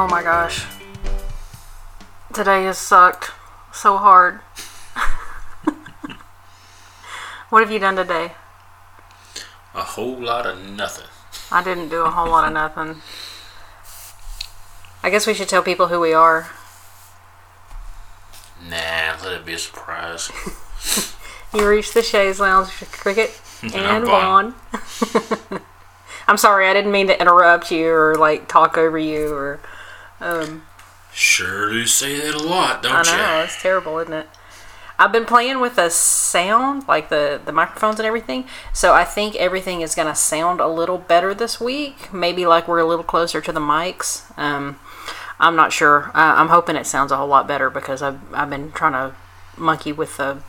Oh my gosh. Today has sucked so hard. what have you done today? A whole lot of nothing. I didn't do a whole lot of nothing. I guess we should tell people who we are. Nah, let it be a surprise. You reached the Shays Lounge Cricket and I'm. Vaughn. I'm sorry, I didn't mean to interrupt you or like talk over you or um Sure do say that a lot, don't you? I know, you? it's terrible, isn't it? I've been playing with the sound, like the, the microphones and everything, so I think everything is going to sound a little better this week. Maybe like we're a little closer to the mics. Um, I'm not sure. Uh, I'm hoping it sounds a whole lot better because I've, I've been trying to monkey with the.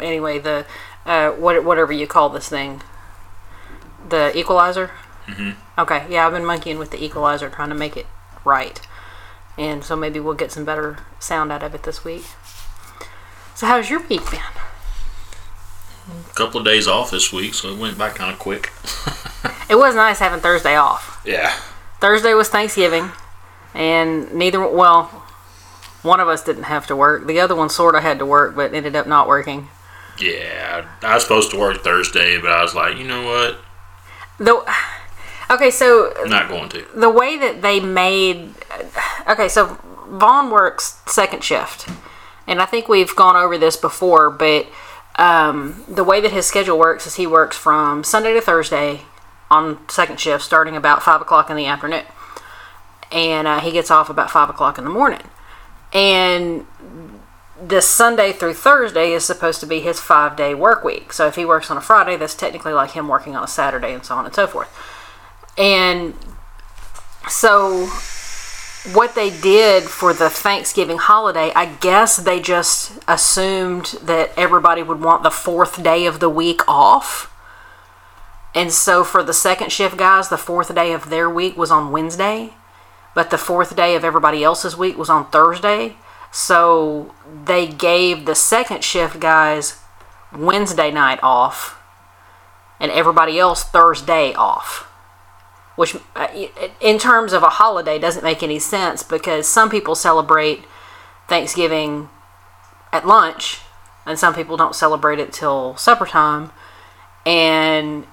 Anyway, the. Uh, what, whatever you call this thing. The equalizer? Mhm. Okay, yeah, I've been monkeying with the equalizer trying to make it right. And so maybe we'll get some better sound out of it this week. So, how's your week been? A couple of days off this week, so it went by kind of quick. It was nice having Thursday off. Yeah. Thursday was Thanksgiving, and neither, well, one of us didn't have to work. The other one sort of had to work, but ended up not working. Yeah, I was supposed to work Thursday, but I was like, you know what? Though, okay, so not going to. the way that they made okay so vaughn works second shift and i think we've gone over this before but um, the way that his schedule works is he works from sunday to thursday on second shift starting about 5 o'clock in the afternoon and uh, he gets off about 5 o'clock in the morning. And this sunday through thursday is supposed to be his five day work week. So if he works on a friday that's technically like him working on a saturday and so on and so forth and so what they did for the Thanksgiving holiday, I guess they just assumed that everybody would want the fourth day of the week off. And so for the second shift guys, the fourth day of their week was on Wednesday, but the fourth day of everybody else's week was on Thursday. So they gave the second shift guys Wednesday night off and everybody else Thursday off which uh, in terms of a holiday doesn't make any sense because some people celebrate Thanksgiving at lunch and some people don't celebrate it till supper time and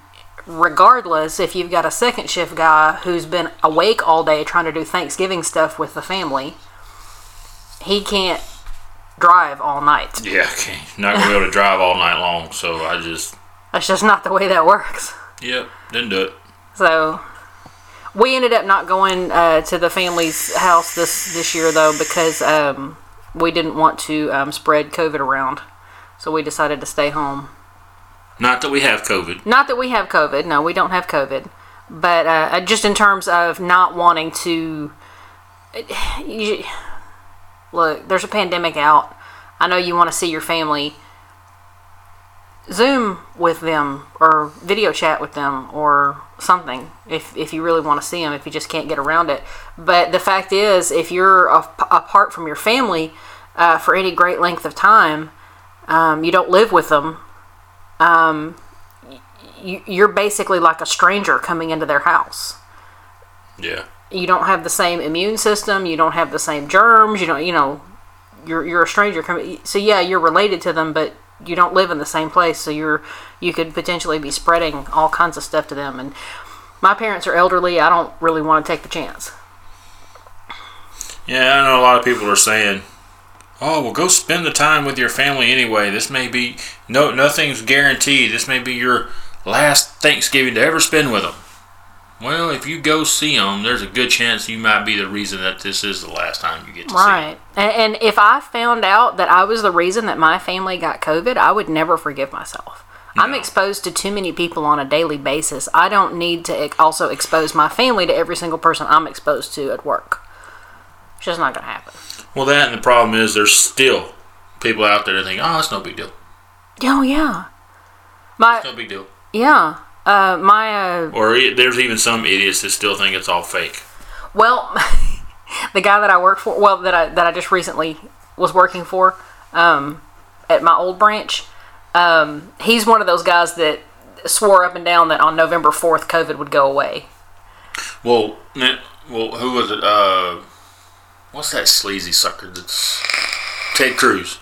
regardless if you've got a second shift guy who's been awake all day trying to do Thanksgiving stuff with the family he can't drive all night Yeah, okay. Not to be able to drive all night long, so I just, that's just not the way that works yep, didn't do it. So we ended up not going uh, to the family's house this this year though because um, we didn't want to um, spread COVID around. So we decided to stay home. Not that we have COVID. Not that we have COVID. No, we don't have COVID. But uh, just in terms of not wanting to. You, look, there's a pandemic out. I know you want to see your family. Zoom with them or video chat with them or something if, if you really want to see them if you just can't get around it but the fact is if you're a, apart from your family uh, for any great length of time um, you don't live with them um, you, you're basically like a stranger coming into their house Yeah. you don't have the same immune system you don't have the same germs you don't you know you're, you're a stranger coming so yeah you're related to them but you don't live in the same place so you're you could potentially be spreading all kinds of stuff to them and my parents are elderly i don't really want to take the chance Yeah, I know a lot of people are saying, "Oh, well, go spend the time with your family anyway. This may be no, nothing's guaranteed. This may be your last Thanksgiving to ever spend with them." Well, if you go see them, there's a good chance you might be the reason that this is the last time you get to see 'em. right. And, and if i found out that i was the reason that my family got covid i would never forgive myself. I'm exposed to too many people on a daily basis. I don't need to also expose my family to every single person i'm exposed to at work. It's just not going to happen. Well, that and the problem is there's still people out there that think, "Oh, it's no big deal. oh yeah. My It's no big deal." yeah uh, my uh, Or there's even some idiots that still think it's all fake. Well, the guy that I work for, well, that I that I just recently was working for, um, at my old branch, um, he's one of those guys that swore up and down that on November fourth COVID would go away. Well, well, who was it? Uh, what's that sleazy sucker? That's Ted Cruz.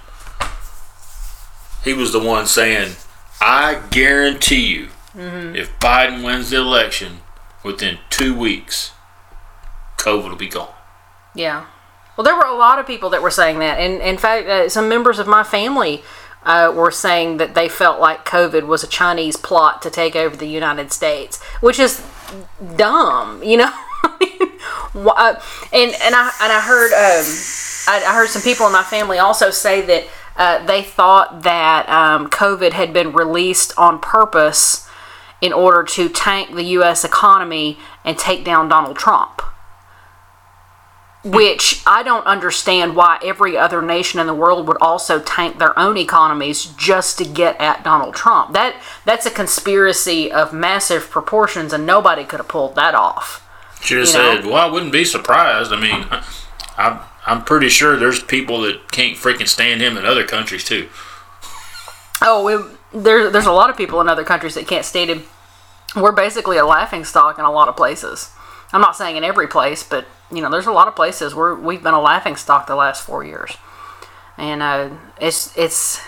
He was the one saying, "I guarantee you, if Biden wins the election, within two weeks, COVID will be gone." Yeah. Well, there were a lot of people that were saying that, and in fact, uh, some members of my family uh, were saying that they felt like COVID was a Chinese plot to take over the United States, which is dumb, you know. Uh, and and I and I heard um, I, I heard some people in my family also say that uh, they thought that um, COVID had been released on purpose in order to tank the U.S. economy and take down Donald Trump which I don't understand why every other nation in the world would also tank their own economies just to get at Donald Trump. That that's a conspiracy of massive proportions, and nobody could have pulled that off. Should have You know? said, "Well, I wouldn't be surprised." I mean, I'm I'm pretty sure there's people that can't freaking stand him in other countries too. Oh, it, there, there's a lot of people in other countries that can't stand him. We're basically a laughing stock in a lot of places. I'm not saying in every place, but you know, there's a lot of places where we've been a laughing stock the last four years, and uh, it's it's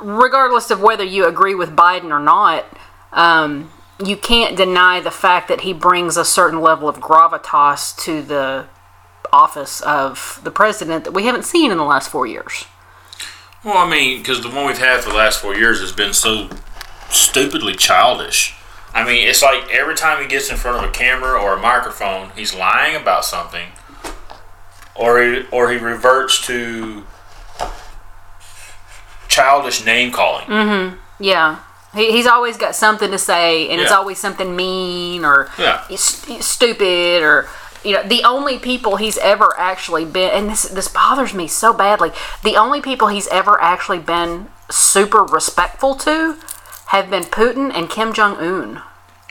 regardless of whether you agree with Biden or not. Um, you can't deny the fact that he brings a certain level of gravitas to the office of the president that we haven't seen in the last four years. Well, I mean, because the one we've had for the last four years has been so stupidly childish. I mean, it's like every time he gets in front of a camera or a microphone, he's lying about something, or he, or he reverts to childish name calling. Mm-hmm. Yeah. He, he's always got something to say, and it's always something mean or Yeah. s- stupid or you know the only people he's ever actually been and this this bothers me so badly the only people he's ever actually been super respectful to have been Putin and Kim Jong Un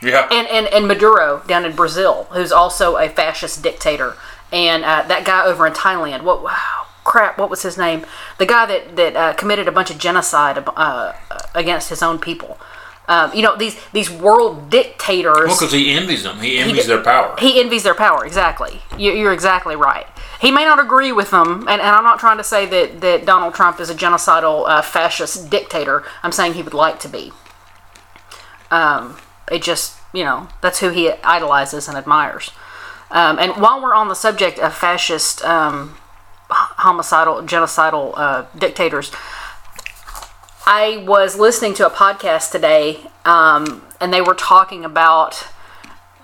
Yeah. and, and and Maduro down in Brazil who's also a fascist dictator. And uh, that guy over in Thailand what wow crap what was his name? The guy that that uh, committed a bunch of genocide uh, against his own people um, you know these these world dictators well, because he envies them. He envies did- their power. he envies their power. Exactly. You- You're exactly right. He may not agree with them, and, and I'm not trying to say that, that Donald Trump is a genocidal uh, fascist dictator. I'm saying he would like to be. Um, it just, you know, that's who he idolizes and admires. Um, and while we're on the subject of fascist, um, homicidal, genocidal uh, dictators, I was listening to a podcast today, um, and they were talking about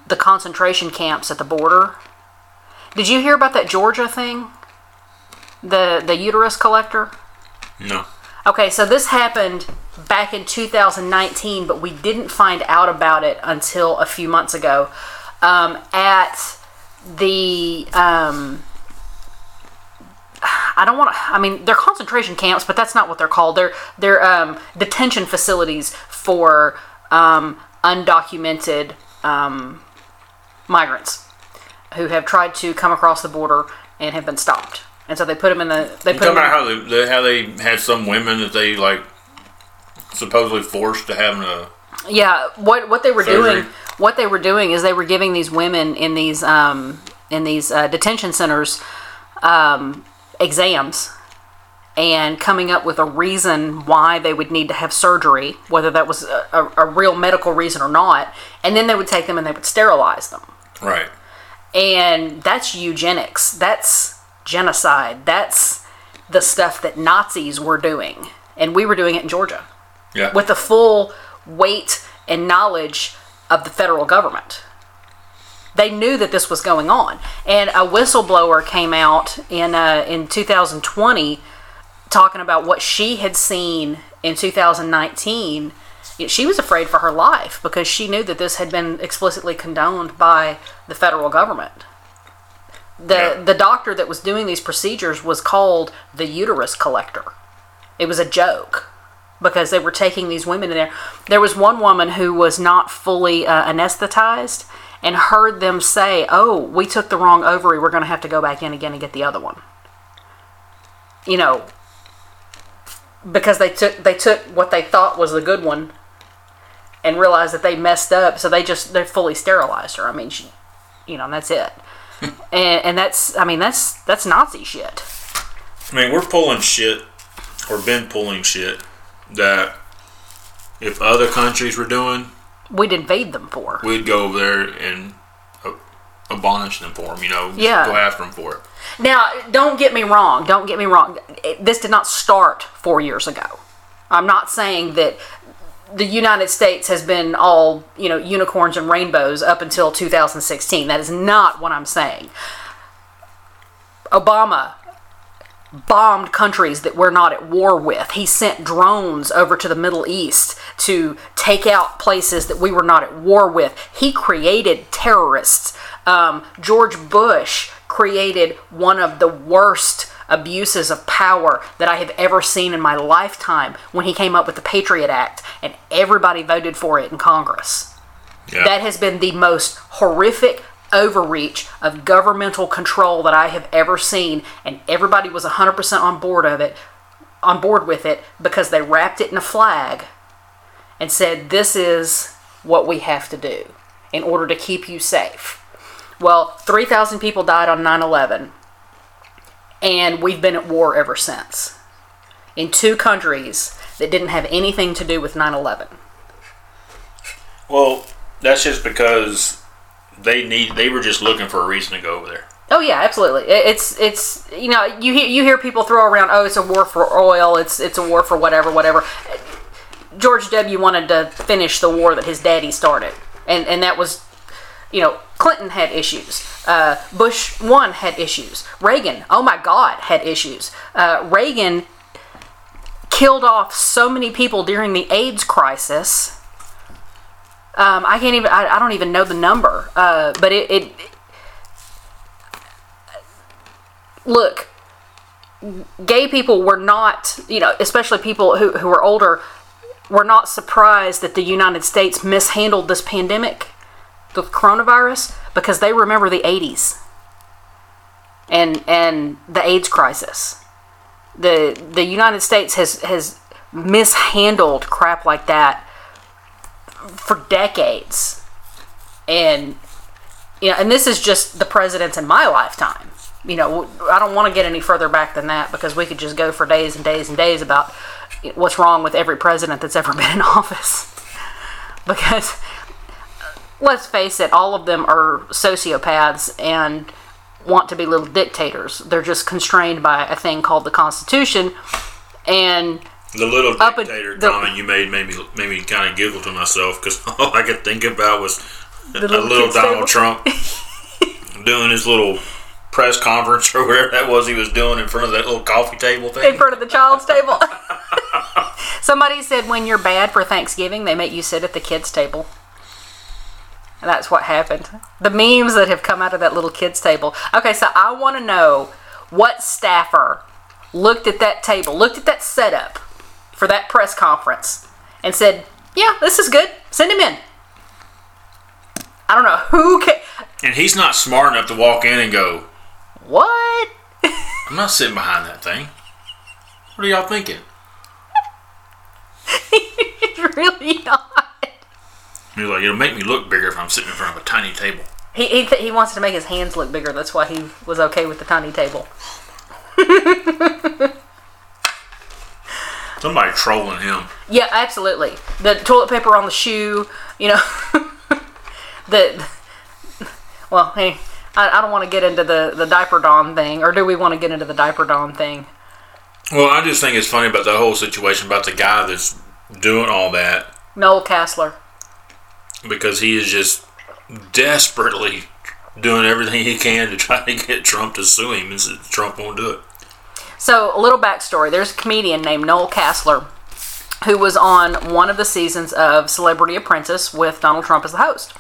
the concentration camps at the border. Did you hear about that Georgia thing? The the uterus collector? No. Okay, so this happened back in 2019, but we didn't find out about it until a few months ago um, at the. Um, I don't want to. I mean, they're concentration camps, but that's not what they're called. They're they're um, detention facilities for um, undocumented um, migrants who have tried to come across the border and have been stopped. And so they put them in the. They You put talking them. about how they, they how they had some women that they like supposedly forced to have a Yeah, what what they were Surgery. doing, what they were doing is they were giving these women in these um, in these uh, detention centers um, exams and coming up with a reason why they would need to have surgery, whether that was a, a, a real medical reason or not, and then they would take them and they would sterilize them, right. and that's eugenics, that's genocide, that's the stuff that Nazis were doing, and we were doing it in Georgia Yeah. with the full weight and knowledge of the federal government. They knew that this was going on, and a whistleblower came out in uh, in 2020 talking about what she had seen in 2019. She was afraid for her life because she knew that this had been explicitly condoned by the federal government. The Yeah. the doctor that was doing these procedures was called the uterus collector. It was a joke because they were taking these women in there. There was one woman who was not fully uh, anesthetized and heard them say, "Oh, we took the wrong ovary. We're going to have to go back in again and get the other one." You know, because they took they took what they thought was the good one and realized that they messed up, so they just they fully sterilized her. I mean, she you know, and that's it. and, and that's, I mean, that's that's Nazi shit. I mean, we're pulling shit, or been pulling shit, that if other countries were doing, We'd invade them for. we'd go over there and uh, abolish them for them, you know, Yeah. go after them for it. Now, don't get me wrong. Don't get me wrong. This did not start four years ago. I'm not saying that the United States has been all, you know, unicorns and rainbows up until 2016. That is not what I'm saying. Obama bombed countries that we're not at war with. He sent drones over to the Middle East to take out places that we were not at war with. He created terrorists. Um, George Bush created one of the worst abuses of power that I have ever seen in my lifetime when he came up with the Patriot Act, and everybody voted for it in Congress Yeah. that has been the most horrific overreach of governmental control that I have ever seen, and everybody was 100% on board of it, on board with it, because they wrapped it in a flag and said, "This is what we have to do in order to keep you safe." Well, 3,000 people died on 9/11, and we've been at war ever since in two countries that didn't have anything to do with 9/11. well, that's just because they need. They were just looking for a reason to go over there. Oh yeah, absolutely. It's it's you know you hear you hear people throw around oh it's a war for oil it's it's a war for whatever whatever. George W. wanted to finish the war that his daddy started, and and that was you know Clinton had issues. Uh, Bush one had issues. Reagan, oh my God, had issues. Uh, Reagan killed off so many people during the AIDS crisis. Um, I can't even. I, I don't even know the number. Uh, but it, it look, gay people were not, you know, especially people who, who are older, were not surprised that the United States mishandled this pandemic, the coronavirus, because they remember the 80s and and the AIDS crisis. The the United States has has mishandled crap like that for decades. And you know, and this is just the presidents in my lifetime. You know, I don't want to get any further back than that because we could just go for days and days and days about what's wrong with every president that's ever been in office. because uh, let's face it, all of them are sociopaths and want to be little dictators. They're just constrained by a thing called the Constitution. And The little Up at dictator the- comment you made made me made me kind of giggle to myself because all I could think about was a little little Donald table. Trump doing his little press conference or whatever that was he was doing in front of that little coffee table thing. in front of the child's table. Somebody said when you're bad for Thanksgiving, they make you sit at the kids' table. And that's what happened. The memes that have come out of that little kids' table. Okay, so I want to know what staffer looked at that table, looked at that setup for that press conference, and said, "Yeah, this is good. Send him in." I don't know who can. And he's not smart enough to walk in and go, What? "I'm not sitting behind that thing." What are y'all thinking? really not. He's like, "It'll make me look bigger if I'm sitting in front of a tiny table." He, he, th- he wants to make his hands look bigger. That's why he was okay with the tiny table. Somebody trolling him. Yeah, absolutely. The toilet paper on the shoe, you know. the well, hey, I, I don't want to get into the the diaper don thing, or do we want to get into the diaper don thing? Well, I just think it's funny about the whole situation about the guy that's doing all that Noel Casler. because he is just desperately doing everything he can to try to get Trump to sue him, and Trump won't do it. So, a little backstory. There's a comedian named Noel Casler who was on one of the seasons of Celebrity Apprentice with Donald Trump as the host.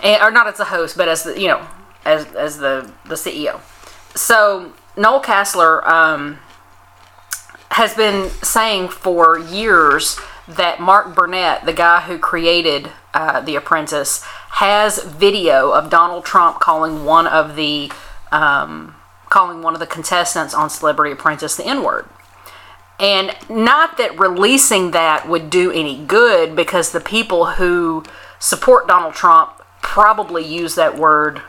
And, or not as the host, but as the, you know, as, as the, the CEO. So, Noel Casler um, has been saying for years that Mark Burnett, the guy who created uh, The Apprentice, has video of Donald Trump calling one of the um, calling one of the contestants on Celebrity Apprentice the N word. And not that releasing that would do any good because the people who support Donald Trump probably use that word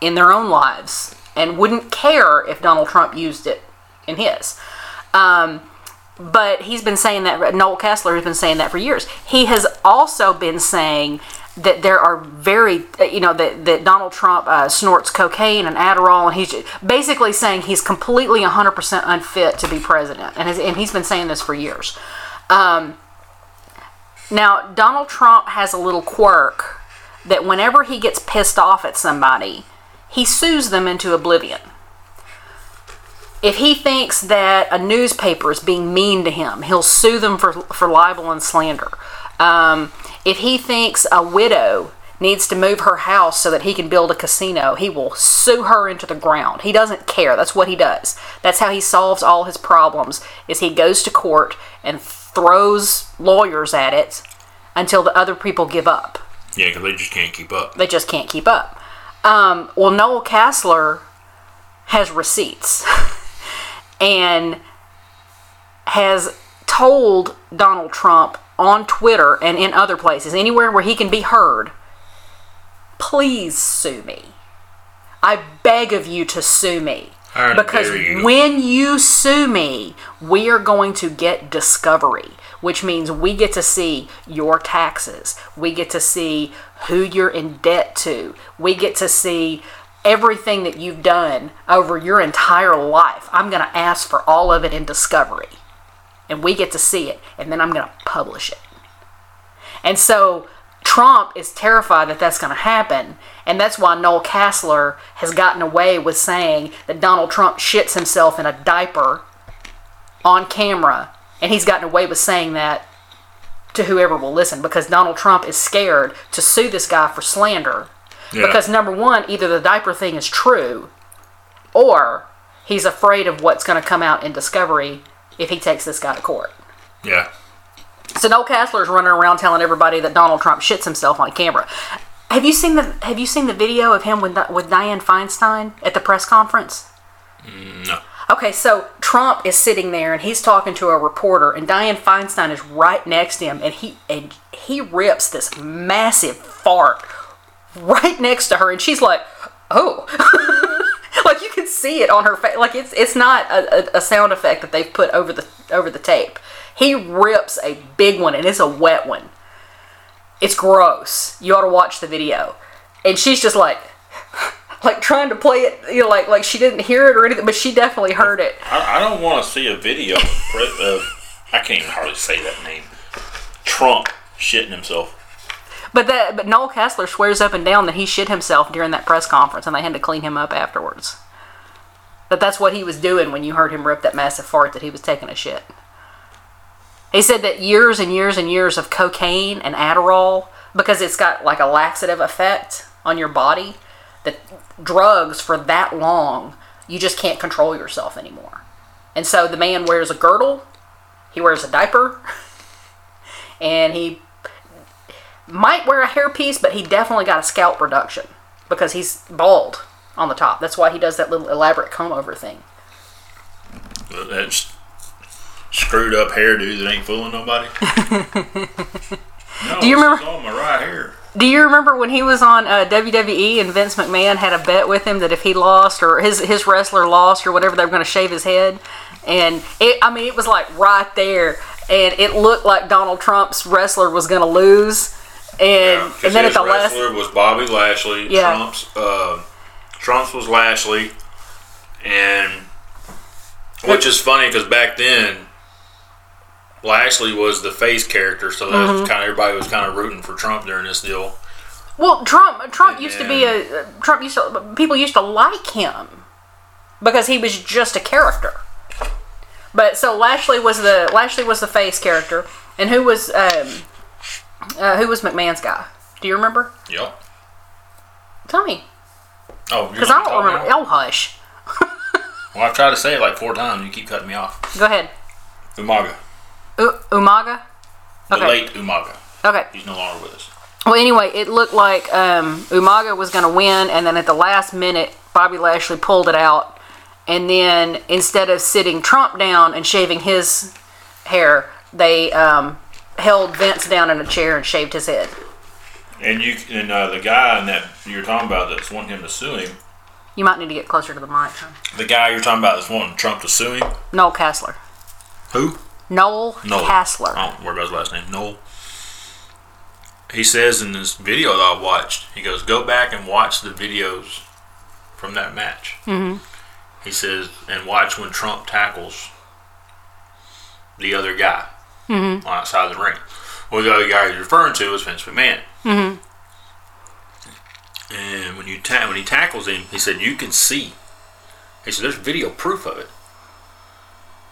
in their own lives and wouldn't care if Donald Trump used it in his. Um, but he's been saying that, Noel Kessler has been saying that for years. He has also been saying that there are very, uh, you know, that, that Donald Trump uh, snorts cocaine and Adderall, and he's basically saying he's completely 100% unfit to be president. And, has, and he's been saying this for years. Um, now, Donald Trump has a little quirk that whenever he gets pissed off at somebody, he sues them into oblivion. If he thinks that a newspaper is being mean to him, he'll sue them for, for libel and slander. Um, if he thinks a widow needs to move her house so that he can build a casino, he will sue her into the ground. He doesn't care. That's what he does. That's how he solves all his problems. Is he goes to court and throws lawyers at it until the other people give up. Yeah, because they just can't keep up. They just can't keep up. Um, well, Noel Casler has receipts and has told Donald Trump on Twitter and in other places, anywhere where he can be heard, please sue me. I beg of you to sue me. How Because you. when you sue me, we are going to get discovery, which means we get to see your taxes. We get to see who you're in debt to. We get to see everything that you've done over your entire life. I'm going to ask for all of it in discovery. And we get to see it, and then I'm going to publish it. And so Trump is terrified that that's going to happen. And that's why Noel Casler has gotten away with saying that Donald Trump shits himself in a diaper on camera. And he's gotten away with saying that to whoever will listen because Donald Trump is scared to sue this guy for slander. Yeah. Because number one, either the diaper thing is true or he's afraid of what's going to come out in discovery if he takes this guy to court. Yeah. So Noel is running around telling everybody that Donald Trump shits himself on camera. Have you seen the Have you seen the video of him with with Dianne Feinstein at the press conference? Mm, no. Okay, so Trump is sitting there and he's talking to a reporter, and Dianne Feinstein is right next to him, and he and he rips this massive fart right next to her, and she's like, "Oh." Like you can see it on her face like it's it's not a, a, a sound effect that they've put over the over the tape. He rips a big one and it's a wet one. It's gross. You ought to watch the video. And she's just like like trying to play it you know like like she didn't hear it or anything but she definitely heard it. I, I don't want to see a video of, of I can't even hardly say that name. Trump shitting himself. but that but noel kessler swears up and down that he shit himself during that press conference and they had to clean him up afterwards that that's what he was doing when you heard him rip that massive fart that he was taking a shit He said that years and years and years of cocaine and Adderall, because it's got like a laxative effect on your body, that drugs for that long, you just can't control yourself anymore. And so the man wears a girdle, he wears a diaper, and he might wear a hairpiece, but he definitely got a scalp reduction because he's bald on the top. That's why he does that little elaborate comb over thing. That's screwed up hairdo that ain't fooling nobody. no, Do you remember- my right hair. Do you remember when he was on uh, WWE and Vince McMahon had a bet with him that if he lost or his his wrestler lost or whatever, they were going to shave his head? And it, I mean, it was like right there, and it looked like Donald Trump's wrestler was going to lose. And Because and then at the last, wrestler was Bobby Lashley. Yeah. Trump's uh, Trump's was Lashley, and which is funny because back then Lashley was the face character, so that Mm-hmm. kind of everybody was kind of rooting for Trump during this deal. well, Trump Trump And used to be a Trump used to people used to like him because he was just a character. But so Lashley was the Lashley was the face character, and who was um, uh, who was McMahon's guy? Do you remember? Yep. Tell me, Oh, because I don't remember. Oh, hush. Well, I've tried to say it like four times. You keep cutting me off. Go ahead. Umaga, U- Umaga. the Okay. late Umaga. Okay. He's no longer with us. Well, anyway, it looked like um, Umaga was going to win, and then at the last minute, Bobby Lashley pulled it out. And then instead of sitting Trump down and shaving his hair, they um, held Vince down in a chair and shaved his head. And you and uh, the guy in that you're talking about that's wanting him to sue him. You might need to get closer to the mic. Huh? The guy you're talking about that's wanting Trump to sue him. Noel Casler. Who? Noel, Noel. Casler. I don't worry about his last name. Noel. He says in this video that I watched, he goes, "Go back and watch the videos from that match." Mm-hmm. He says, and watch when Trump tackles the other guy on outside the ring. Well, the other guy he's referring to is Vince McMahon. Mm-hmm. And when you ta- when he tackles him, he said, "You can see." He said, "There's video proof of it."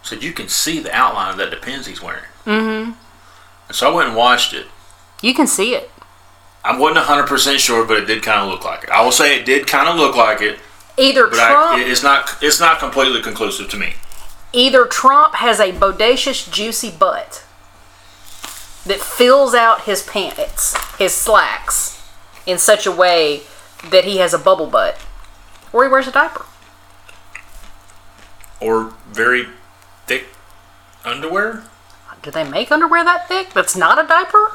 He said, "You can see the outline of that Depends he's wearing." Mm-hmm. And so I went and watched it. You can see it. I wasn't hundred percent sure, but it did kind of look like it. I will say it did kind of look like it, Either but Trump, I, it's not it's not completely conclusive to me. either Trump has a bodacious, juicy butt that fills out his pants, his slacks, in such a way that he has a bubble butt, or he wears a diaper. Or very thick underwear. Do they make underwear that thick? That's not a diaper.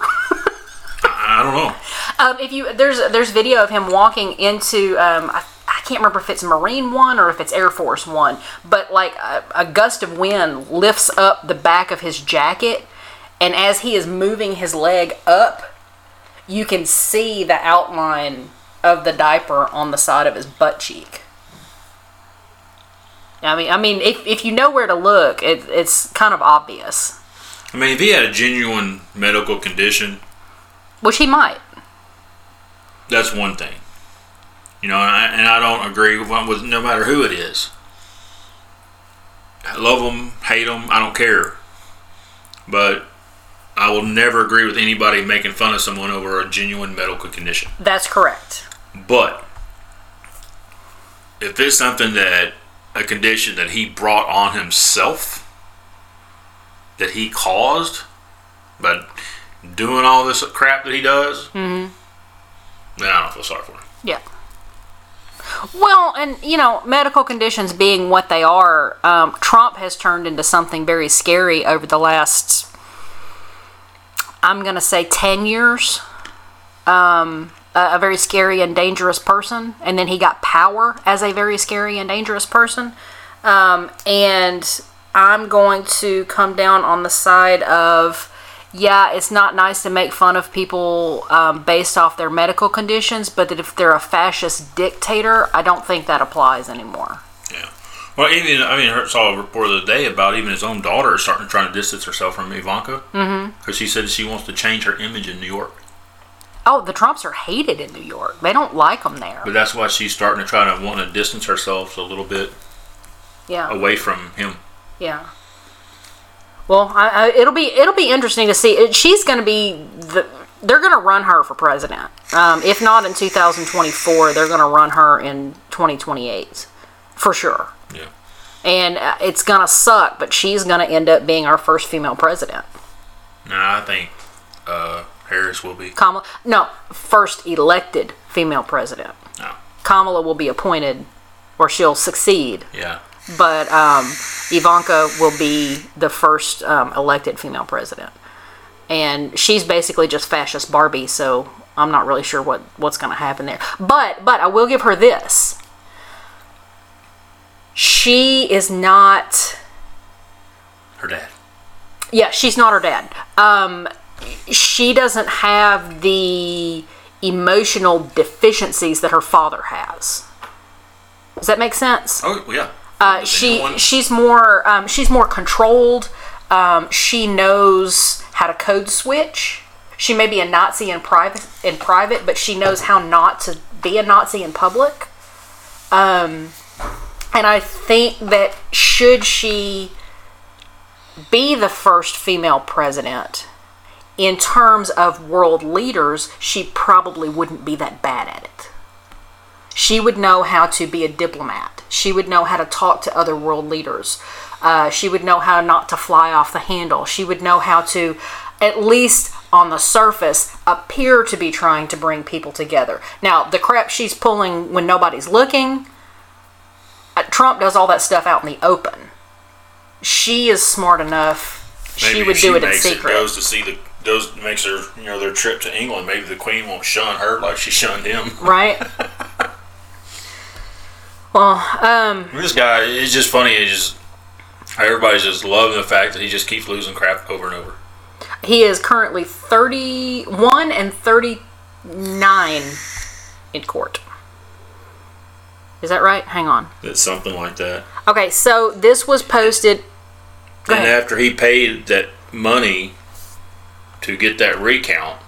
I, don't know. Um, if you there's there's video of him walking into um, I, I can't remember if it's Marine One or if it's Air Force One, but like a, a gust of wind lifts up the back of his jacket, and as he is moving his leg up, you can see the outline of the diaper on the side of his butt cheek. I mean, I mean, if, if you know where to look, it, it's kind of obvious, I mean, if he had a genuine medical condition, which he might. that's one thing. You know, and I, and I don't agree with, with no matter who it is. I love them, hate them, I don't care. But I will never agree with anybody making fun of someone over a genuine medical condition. That's correct. But if it's something that a condition that he brought on himself, that he caused, by doing all this crap that he does, mm-hmm. then I don't feel sorry for him. Yeah. Well, and you know, medical conditions being what they are, um, Trump has turned into something very scary over the last, I'm going to say, 10 years. Um, a, a very scary and dangerous person. And then he got power as a very scary and dangerous person. Um, and I'm going to come down on the side of yeah, it's not nice to make fun of people um, based off their medical conditions, but that if they're a fascist dictator, I don't think that applies anymore. Well, even I mean, I saw a report the other day about even his own daughter is starting to try to distance herself from Ivanka because mm-hmm. she said she wants to change her image in New York. Oh, the Trumps are hated in New York. They don't like them there. But that's why she's starting to try to want to distance herself a little bit Yeah, away from him. yeah. Well, I, I, it'll be it'll be interesting to see. It, she's going to be the. They're going to run her for president. Um, if not in 2024, they're going to run her in 2028 for sure. And uh, it's to suck, but she's to end up being our first female president. No, I think uh, Harris will be. Kamala, no, first elected female president. No. Kamala will be appointed, or she'll succeed, Yeah. but um, Ivanka will be the first um, elected female president. And she's basically just fascist Barbie, so I'm not really sure what, what's going to happen there. But but I will give her this. She is not Her dad. Yeah, she's not her dad. Um, she doesn't have the emotional deficiencies that her father has. Does that make sense? Oh yeah. Uh, she she's more um, she's more controlled. Um, she knows how to code switch. She may be a Nazi in private in private, but she knows how not to be a Nazi in public. Um, and I think that should she be the first female president, in terms of world leaders, she probably wouldn't be that bad at it. She would know how to be a diplomat. She would know how to talk to other world leaders. Uh, she would know how not to fly off the handle. She would know how to, at least on the surface, appear to be trying to bring people together. Now, the crap she's pulling when nobody's looking, Trump does all that stuff out in the open. She is smart enough. she would if do it in secret. goes to see the Goes makes her you know their trip to England. Maybe the Queen won't shun her like she shunned him. right? well, um, This guy is just funny. It's just everybody's just loving the fact that he just keeps losing crap over and over. he is currently 31 and 39 in court. Is that right? Hang on. It's something like that. Okay, so this was posted. Go and ahead. after he paid that money to get that recount,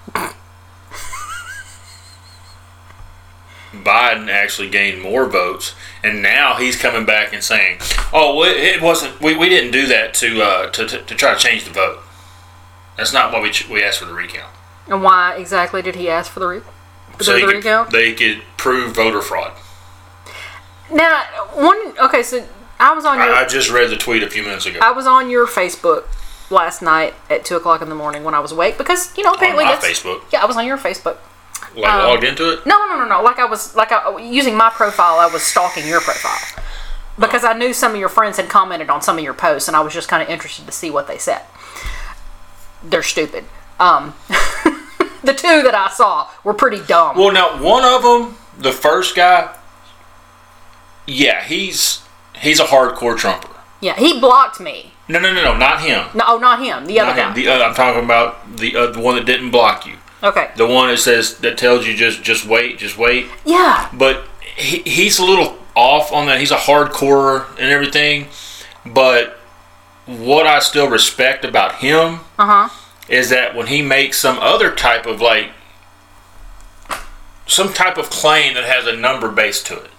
Biden actually gained more votes, and now he's coming back and saying, "Oh, well, it wasn't. We, we didn't do that to, uh, to, to to try to change the vote. That's not why we ch- we asked for the recount. And why exactly did he ask for the, re- for So the could, recount? they could prove voter fraud. Now, one. Okay, so I was on your. I, I just read the tweet a few minutes ago. I was on your Facebook last night at two o'clock in the morning when I was awake because you know on apparently my that's Facebook, yeah I was on your Facebook. like um, logged into it. No, no, no, no. Like I was like I, using my profile, I was stalking your profile because I knew some of your friends had commented on some of your posts, and I was just kind of interested to see what they said. They're stupid. Um, the two that I saw were pretty dumb. Well, now one of them, the first guy, yeah, he's he's a hardcore Trumper. yeah, he blocked me. No, no, no, no, not him. No, oh, not him. The other Not him. The, uh, I'm talking about the uh, the one that didn't block you. okay. The one that says that tells you just just wait, just wait. Yeah. But he, he's a little off on that. He's a hardcore and everything. But what I still respect about him Uh huh. is that when he makes some other type of like some type of claim that has a number base to it,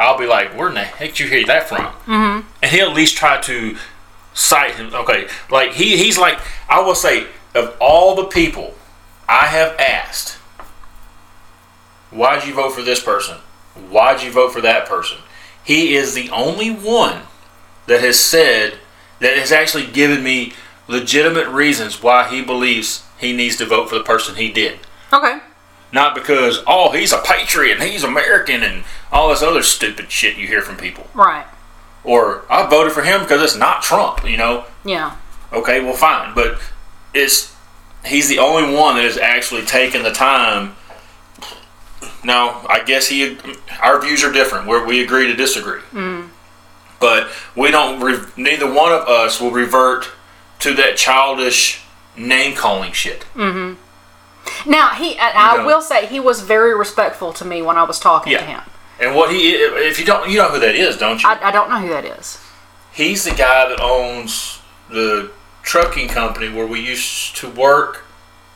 I'll be like, "Where in the heck did you hear that from?" Mm-hmm. And he'll at least try to cite him. Okay, like he he's like I will say of all the people I have asked, why'd you vote for this person? Why'd you vote for that person? He is the only one that has said that has actually given me legitimate reasons why he believes he needs to vote for the person he did. Okay. Not because, oh, he's a patriot and he's American and all this other stupid shit you hear from people. Right. Or, I voted for him because it's not Trump, you know? Yeah. Okay, well, fine. But it's, he's the only one that has actually taken the time. Now, I guess he, our views are different. Where we agree to disagree. Mm. But we don't, re- neither one of us will revert to that childish name calling shit. Mm-hmm. Now he, and I know. will say, he was very respectful to me when I was talking to him. And what he, if you don't, you know who that is, don't you? I, I don't know who that is. He's the guy that owns the trucking company where we used to work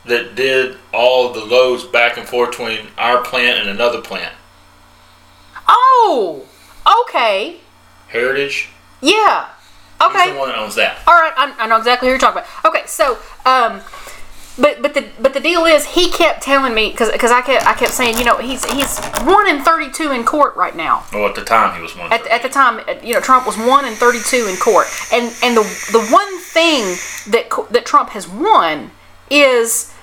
that did all the loads back and forth between our plant and another plant. Oh, okay, Heritage. yeah, He's okay, the one that owns that. all right. I, I know exactly who you're talking about. Okay, so um, but but the but the deal is, he kept telling me because I kept I kept saying, you know, he's he's one in thirty two in court right now. Well, at the time he was one. At, at the time, you know, Trump was one in thirty-two in court, and and the the one thing that that Trump has won is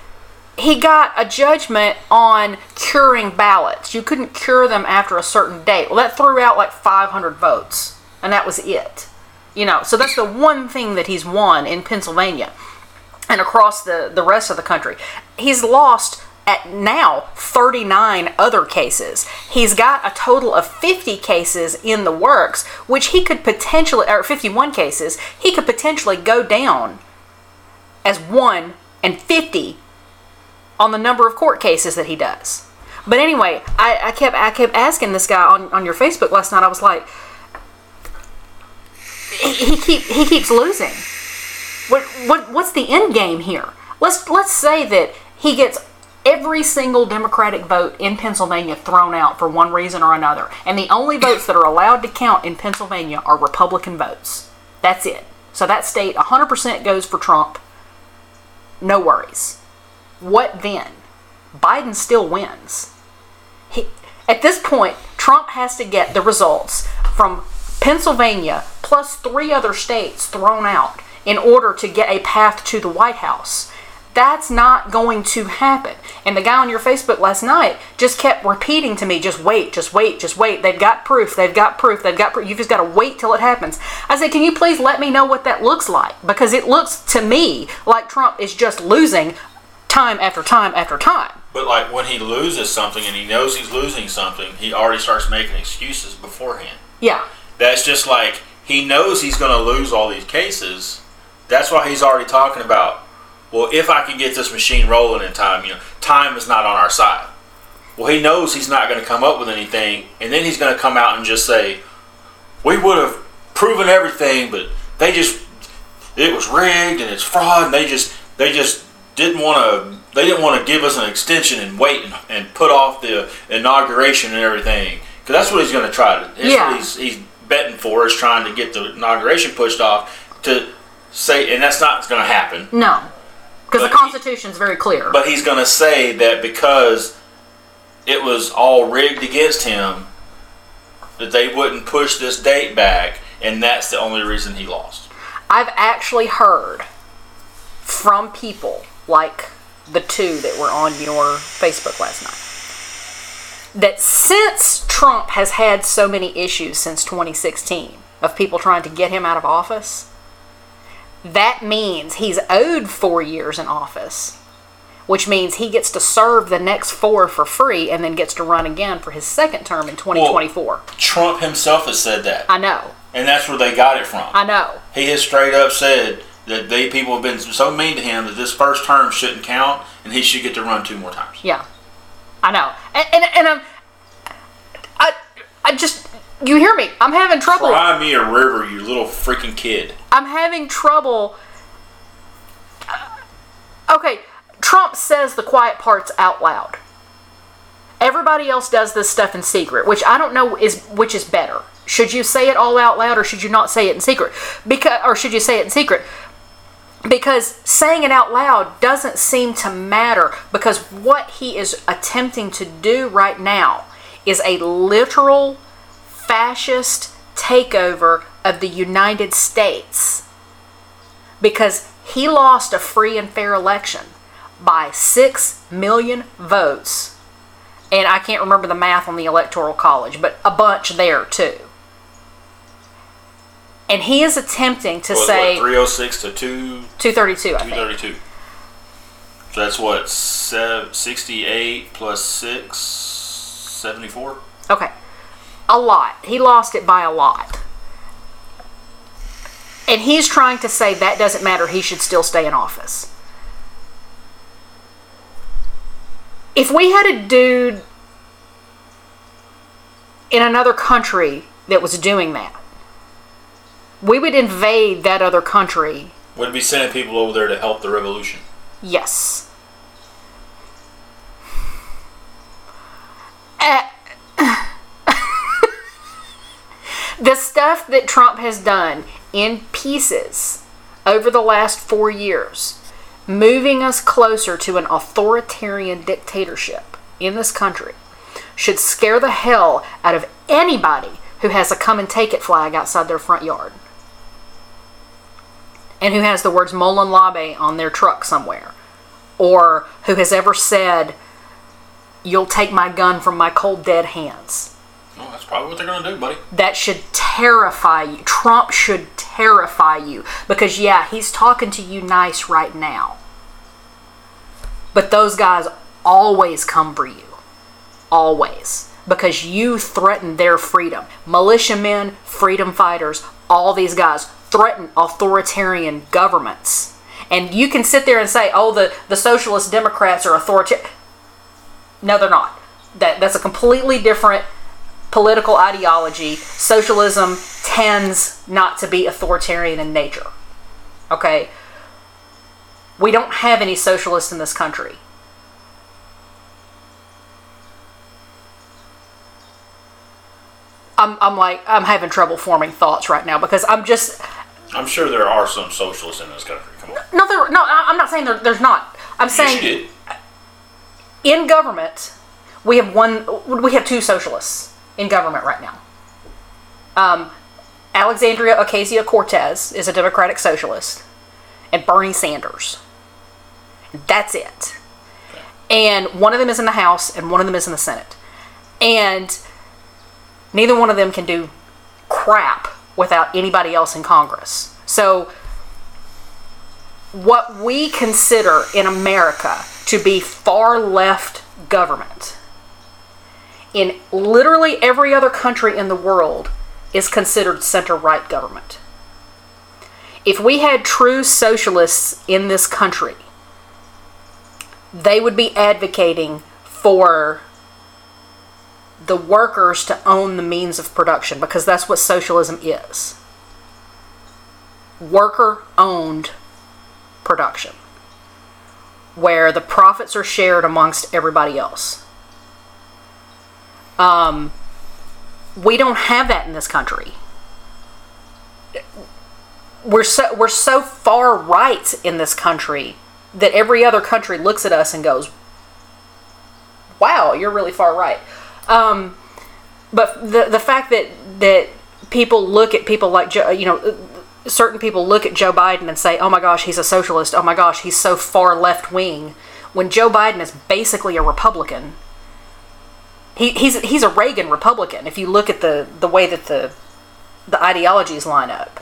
he got a judgment on curing ballots. You couldn't cure them after a certain date. Well, that threw out like five hundred votes, and that was it. You know, so that's the one thing that he's won in Pennsylvania and across the, the rest of the country. He's lost at now 39 other cases. He's got a total of 50 cases in the works, which he could potentially, or 51 cases, he could potentially go down as 1 and 50 on the number of court cases that he does. But anyway, I, I kept I kept asking this guy on, on your Facebook last night. I was like, he, he keep he keeps losing. What what what's the end game here? Let's let's say that he gets every single Democratic vote in Pennsylvania thrown out for one reason or another, and the only votes that are allowed to count in Pennsylvania are Republican votes. That's it. So that state 100% goes for Trump. No worries. What then? Biden still wins. He, at this point, Trump has to get the results from Pennsylvania plus three other states thrown out in order to get a path to the White House. That's not going to happen. And the guy on your Facebook last night just kept repeating to me, just wait, just wait, just wait. They've got proof, they've got proof, they've got proof. You've just got to wait till it happens. I said, can you please let me know what that looks like? Because it looks to me like Trump is just losing time after time after time. But like when he loses something and he knows he's losing something, he already starts making excuses beforehand. Yeah. That's just like he knows he's going to lose all these cases. That's why he's already talking about, well, if I can get this machine rolling in time, you know, time is not on our side. Well, he knows he's not going to come up with anything, and then he's going to come out and just say, we would have proven everything, but they just, it was rigged and it's fraud, and they just, they just didn't want to, they didn't want to give us an extension and wait and, and put off the inauguration and everything. Because that's what he's going to try to, that's Yeah. what he's, he's betting for is trying to get the inauguration pushed off to say, and that's not going to happen. No. Because the Constitution is very clear. But he's going to say that because it was all rigged against him, that they wouldn't push this date back, and that's the only reason he lost. I've actually heard from people like the two that were on your Facebook last night that since Trump has had so many issues since 2016 of people trying to get him out of office, that means he's owed four years in office, which means he gets to serve the next four for free and then gets to run again for his second term in 2024. Trump himself has said that, I know, and that's where they got it from. I know. He has straight up said that they people have been so mean to him that this first term shouldn't count, and he should get to run two more times. Yeah, I know, and and, and I'm, I I just you hear me? I'm having trouble. Cry me a river, you little freaking kid. I'm having trouble. Okay, Trump says the quiet parts out loud. Everybody else does this stuff in secret, which I don't know is which is better. Should you say it all out loud or should you not say it in secret? Because or should you say it in secret? Because saying it out loud doesn't seem to matter because what he is attempting to do right now is a literal fascist takeover of the United States because he lost a free and fair election by 6 million votes. And I can't remember the math on the Electoral College, but a bunch there too. And he is attempting to say what, 306 to 2 232, I think. 232. So that's what, sev- 68 plus 6, 74? Okay. A lot. He lost it by a lot. And he's trying to say that doesn't matter, he should still stay in office. If we had a dude in another country that was doing that, we would invade that other country. Would be sending people over there to help the revolution. Yes. Uh, the stuff that Trump has done in pieces over the last four years, moving us closer to an authoritarian dictatorship in this country, should scare the hell out of anybody who has a come and take it flag outside their front yard and who has the words Molon Labe on their truck somewhere, or who has ever said, You'll take my gun from my cold dead hands. Oh, that's probably what they're going to do, buddy. That should terrify you. Trump should terrify you because, yeah, he's talking to you nice right now. But those guys always come for you. Always. Because you threaten their freedom. Militiamen, freedom fighters, all these guys threaten authoritarian governments. And you can sit there and say, oh, the, the socialist Democrats are authoritarian. No, they're not. That, that's a completely different political ideology. Socialism tends not to be authoritarian in nature. Okay? We don't have any socialists in this country. I'm, I'm like, I'm having trouble forming thoughts right now because I'm just, I'm sure there are some socialists in this country. Come on. no, there, no, I'm not saying there, there's not. I'm Yes, saying in government, we have one, we have two socialists in government right now. Um, Alexandria Ocasio Cortez is a Democratic socialist, and Bernie Sanders. That's it. And one of them is in the House and one of them is in the Senate. And neither one of them can do crap without anybody else in Congress. So, what we consider in America to be far left government in literally every other country in the world is considered center right government. If we had true socialists in this country, they would be advocating for the workers to own the means of production because that's what socialism is worker owned production where the profits are shared amongst everybody else. Um, we don't have that in this country. We're so we're so far right in this country that every other country looks at us and goes, "Wow, you're really far right." Um, but the the fact that that people look at people like Joe, you know, certain people look at Joe Biden and say, "Oh my gosh, he's a socialist. Oh my gosh, he's so far left wing." When Joe Biden is basically a Republican, he, he's he's a Reagan Republican. If you look at the the way that the the ideologies line up.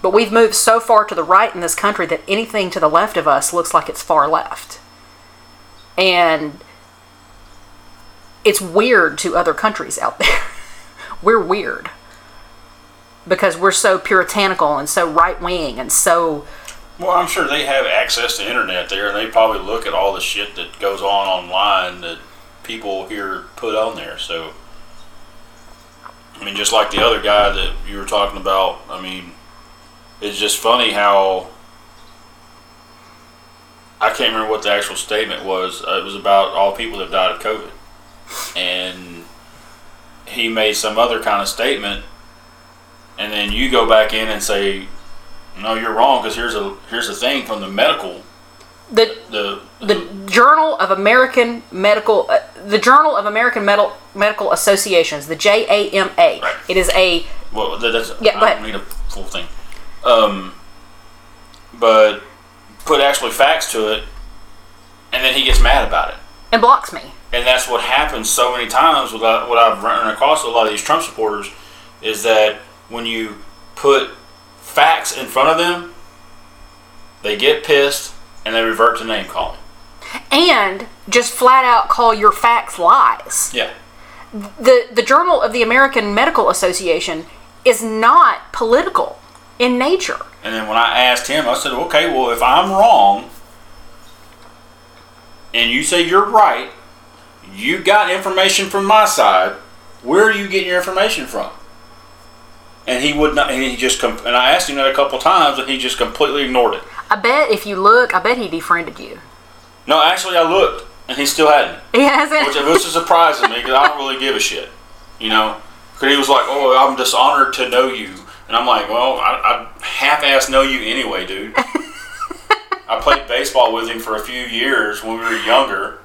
But we've moved so far to the right in this country that anything to the left of us looks like it's far left. And it's weird to other countries out there. we're weird. Because we're so puritanical and so right wing and so Well, I'm sure they have access to internet there, and they probably look at all the shit that goes on online that people here put on there. So, I mean, just like the other guy that you were talking about, I mean, it's just funny how I can't remember what the actual statement was. Uh, it was about all people that died of COVID, and he made some other kind of statement, and then you go back in and say, "No, you're wrong," because here's a here's a thing from the medical the the the Journal of American Medical, uh, the Journal of American Medical Medical Associations, the JAMA. Right. It is a Well, that's Yeah, go I ahead. need a full thing. Um, but put actually facts to it, and then he gets mad about it, and blocks me. and that's what happens so many times. With uh, what I've run across with a lot of these Trump supporters is that when you put facts in front of them, they get pissed and they revert to name calling. and just flat out call your facts lies. Yeah. The the Journal of the American Medical Association is not political in nature. And then when I asked him, I said, okay, well, if I'm wrong and you say you're right, you got information from my side, where are you getting your information from? And he would not, and he just, and I asked him that a couple times, and he just completely ignored it. I bet if you look, I bet he defriended you. No, actually, I looked, and he still hadn't, He hasn't. which, which is surprising to me because I don't really give a shit, you know? Because he was like, oh, I'm dishonored to know you. And I'm like, well, I, I half-ass know you anyway, dude. I played baseball with him for a few years when we were younger,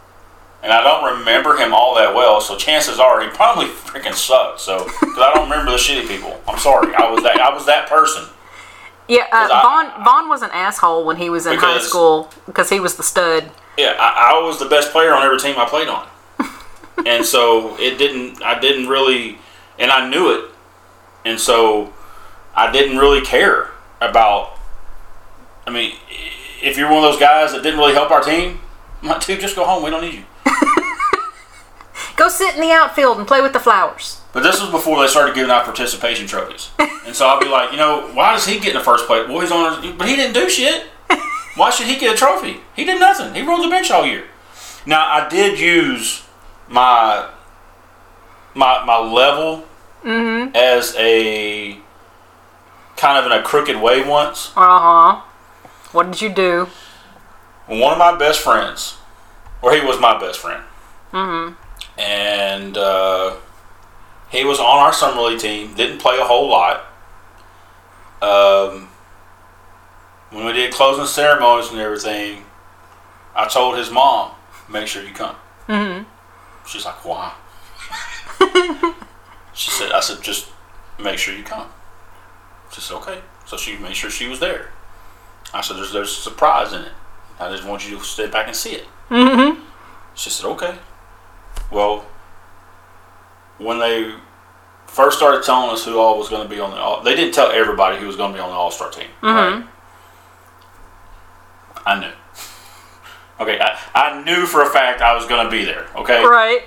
and I don't remember him all that well. So chances are he probably freaking sucked. So because I don't remember the shitty people. I'm sorry. I was that. I was that person. Yeah, uh, 'Cause I- Vaughn Vaughn was an asshole when he was in high school because he was the stud. Yeah, I, I was the best player on every team I played on, and so it didn't. I didn't really, and I knew it, and so I didn't really care about. I mean, if you're one of those guys that didn't really help our team, I'm like, dude, just go home. We don't need you. Go sit in the outfield and play with the flowers. But this was before they started giving out participation trophies, and so I'll be like, you know, why does he get in the first place? Well, he's on, but he didn't do shit. Why should he get a trophy? He did nothing. He rode the bench all year. Now I did use my my my level as a kind of in a crooked way once. Uh huh. What did you do? One of my best friends, or he was my best friend, and uh, he was on our summer league team. Didn't play a whole lot. Um, when we did closing ceremonies and everything, I told his mom, "Make sure you come." Mm-hmm. She's like, "Why?" she said, "I said just make sure you come." She said, "Okay." So she made sure she was there. I said, "There's there's a surprise in it. I just want you to step back and see it. Mm-hmm. She said, okay. Well, when they first started telling us who all was going to be on the all, they didn't tell everybody who was going to be on the All Star team. Right? Mm-hmm. I knew. Okay, I, I knew for a fact I was going to be there. Okay, Right.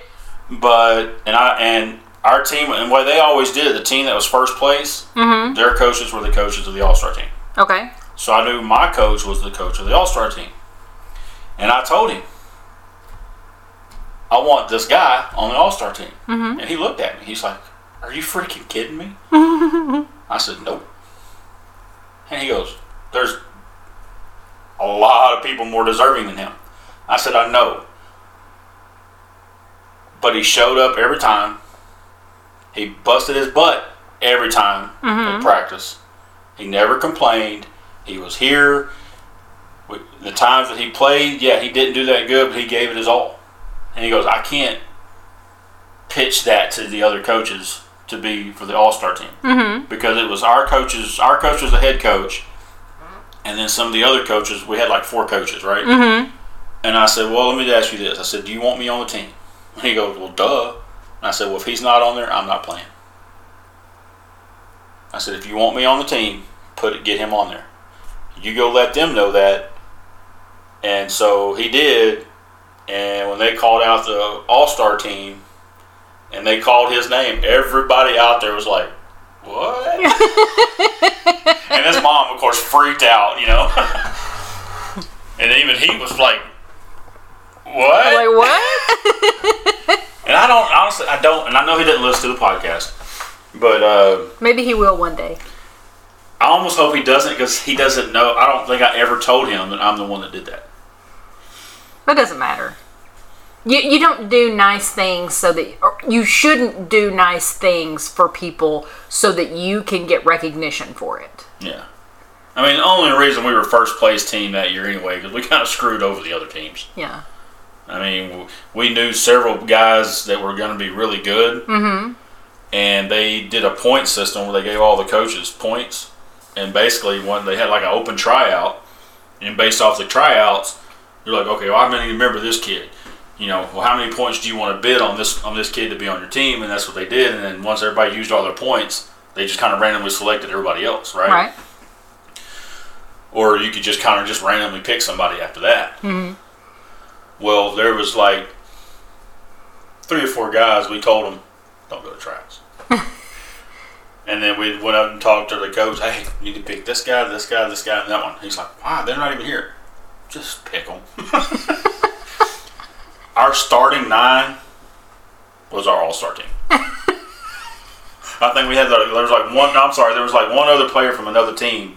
but and I and our team and what they always did, the team that was first place, mm-hmm. their coaches were the coaches of the All Star team. Okay. So I knew my coach was the coach of the All Star team. And I told him, I want this guy on the All Star team. Mm-hmm. And he looked at me. He's like, Are you freaking kidding me? I said, Nope. And he goes, There's a lot of people more deserving than him. I said, I know. But he showed up every time. He busted his butt every time at mm-hmm. practice. He never complained. He was here. The times that he played, yeah, he didn't do that good, but he gave it his all. And he goes, I can't pitch that to the other coaches to be for the All Star team Mm-hmm. because it was our coaches. Our coach was the head coach, and then some of the other coaches. We had like four coaches, right? Mm-hmm. And I said, well, let me ask you this. I said, do you want me on the team? And he goes, well, duh. And I said, well, if he's not on there, I'm not playing. I said, if you want me on the team, put it, get him on there. You go let them know that. And so he did. And when they called out the All Star team, and they called his name, everybody out there was like, "What?" and his mom, of course, freaked out. You know. and even he was like, "What?" Like what? And I don't honestly, I don't, and I know he didn't listen to the podcast, but uh, Maybe he will one day. I almost hope he doesn't because he doesn't know. I don't think I ever told him that I'm the one that did that. That doesn't matter. You, you don't do nice things so that or you shouldn't do nice things for people so that you can get recognition for it. Yeah. I mean, the only reason we were first place team that year anyway because we kind of screwed over the other teams. Yeah. I mean, we knew several guys that were going to be really good, mm-hmm. and they did a point system where they gave all the coaches points, and basically when they had like an open tryout, and based off the tryouts, you're like, okay, well, how many remember this kid? You know, well, how many points do you want to bid on this on this kid to be on your team? And that's what they did. And then once everybody used all their points, they just kind of randomly selected everybody else, right? Right. or you could just kind of just randomly pick somebody after that. Mm-hmm. Well, there was like three or four guys. We told them, "Don't go to tryouts." and then we went up and talked to the coach. Hey, you need to pick this guy, this guy, this guy, and that one. He's like, "Wow, they're not even here. Just pick them." our starting nine was our all-star team. I think we had the, there was like one. I'm sorry, there was like one other player from another team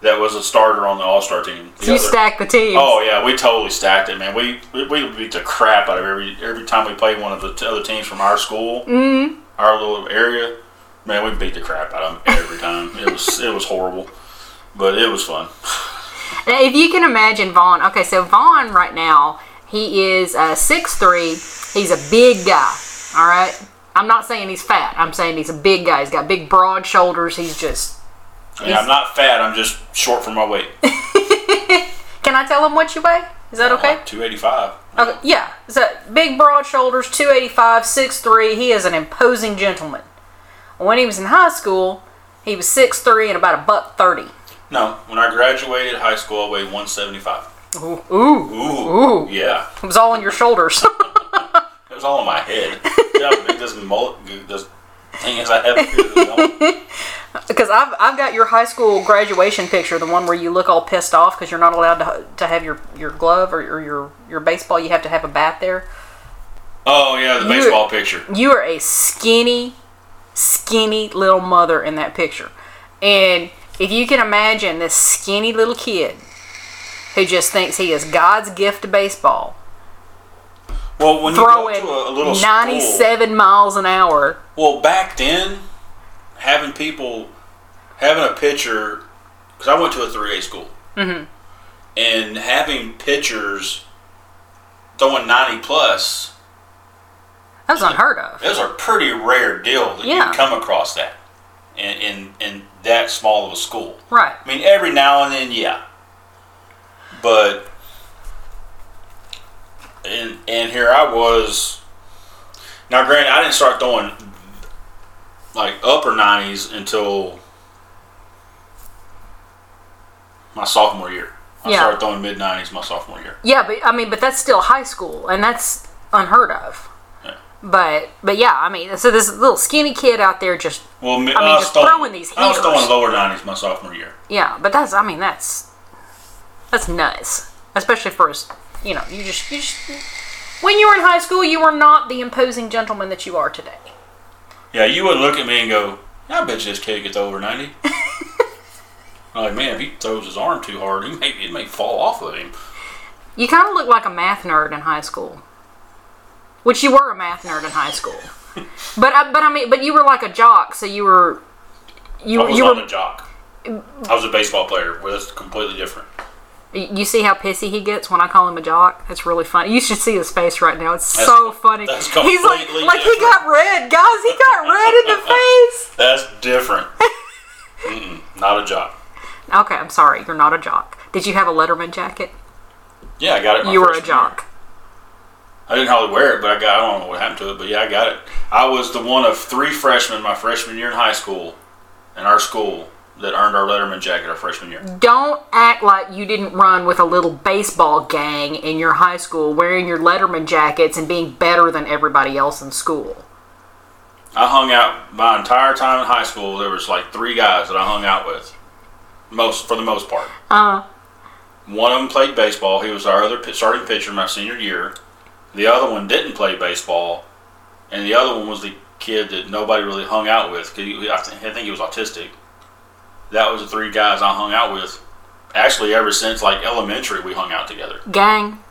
that was a starter on the All Star team. The you other- stack the team. Oh yeah, we totally stacked it, man. We we, we beat the crap out of every every time we played one of the t- other teams from our school, mm. our little area. Man, we beat the crap out of them every time. it was it was horrible, but it was fun. Now, if you can imagine Vaughn, okay, so Vaughn right now, he is uh, 6'3. He's a big guy, all right? I'm not saying he's fat. I'm saying he's a big guy. He's got big, broad shoulders. He's just. I mean, I'm not fat. I'm just short for my weight. Can I tell him what you weigh? Is that okay? Like 285. Okay, yeah. So big, broad shoulders, 285, 6'3. He is an imposing gentleman. When he was in high school, he was 6'3 and about a buck 30. No, when I graduated high school, I weighed 175. Ooh, ooh. Ooh, yeah. It was all on your shoulders. It was all in my head. Big this mullet, this thing is I have. Because I've, I've got your high school graduation picture, the one where you look all pissed off because you're not allowed to, to have your, your glove or, or your, your baseball. You have to have a bat there. Oh yeah, the You- baseball picture. You are a skinny, skinny little mother in that picture. And if you can imagine this skinny little kid who just thinks he is God's gift to baseball, Well, when you throwing go to a, a little school, 97 miles an hour. well, back then, having people having a pitcher, because I went to a three A school, mm-hmm. and having pitchers throwing ninety plus, That was unheard of. it was a pretty rare deal that Yeah. you come across that in, in in that small of a school. Right. I mean, every now and then, yeah. But and and here I was. Now, granted, I didn't start throwing like upper nineties until my sophomore year. I Yeah. started throwing mid nineties my sophomore year. Yeah, but I mean, but that's still high school, and that's unheard of. But but yeah, I mean, so this little skinny kid out there just Well, I mean, was just throwing these I was throwing lower nineties my sophomore year. yeah, but that's I mean that's that's nuts, especially for us. You know, you just you just when you were in high school, you were not the imposing gentleman that you are today. Yeah, you would look at me and go, "I bet you this kid gets over 90. I'm like, man, if he throws his arm too hard, he may it may fall off of him. You kind of look like a math nerd in high school, which you were a math nerd in high school. but I, but I mean, but you were like a jock, so you were you I was you not were a jock. I was a baseball player. Well, that's completely different. You see how pissy he gets when I call him a jock? It's really funny. You should see his face right now. It's That's- so funny. that's He's like, completely like he got red, guys. He got red in the face. That's different. Not a jock. Okay, I'm sorry. You're not a jock. Did you have a Letterman jacket? Yeah, I got it. You were a jock. year. I didn't hardly wear it, but I got. I don't know what happened to it, but yeah, I got it. I was the one of three freshmen my freshman year in high school, in our school, that earned our Letterman jacket our freshman year. Don't act like you didn't run with a little baseball gang in your high school wearing your Letterman jackets and being better than everybody else in school. I hung out my entire time in high school. There was like three guys that I hung out with, most for the most part. Uh, One of them played baseball. He was our other starting pitcher my senior year. The other one didn't play baseball, and the other one was the kid that nobody really hung out with. 'cause he, I, think, I think he was autistic. That was the three guys I hung out with. Actually, ever since like elementary, we hung out together. gang.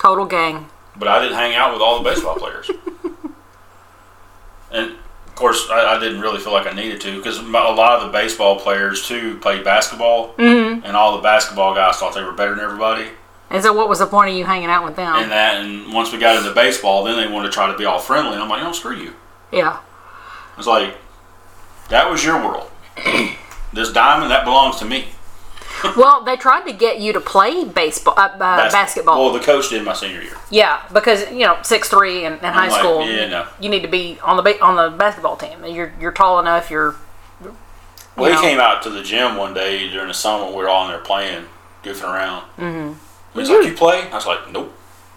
Total gang. But I didn't hang out with all the baseball players. and of course, I, I didn't really feel like I needed to because a lot of the baseball players too played basketball, Mm-hmm. and all the basketball guys thought they were better than everybody. And so, what was the point of you hanging out with them? and that and once we got into baseball then they wanted to try to be all friendly and i'm like no screw you yeah. it's like that was your world this diamond that belongs to me Well, they tried to get you to play baseball, uh, uh, Bas- basketball. well the coach did my senior year Yeah, because you know six three in, in high like, school, yeah, no. you need to be on the ba- on the basketball team. You're you're tall enough. You're well you he came out to the gym one day during the summer we were all in there playing goofing around mm-hmm. He's like you play i was like nope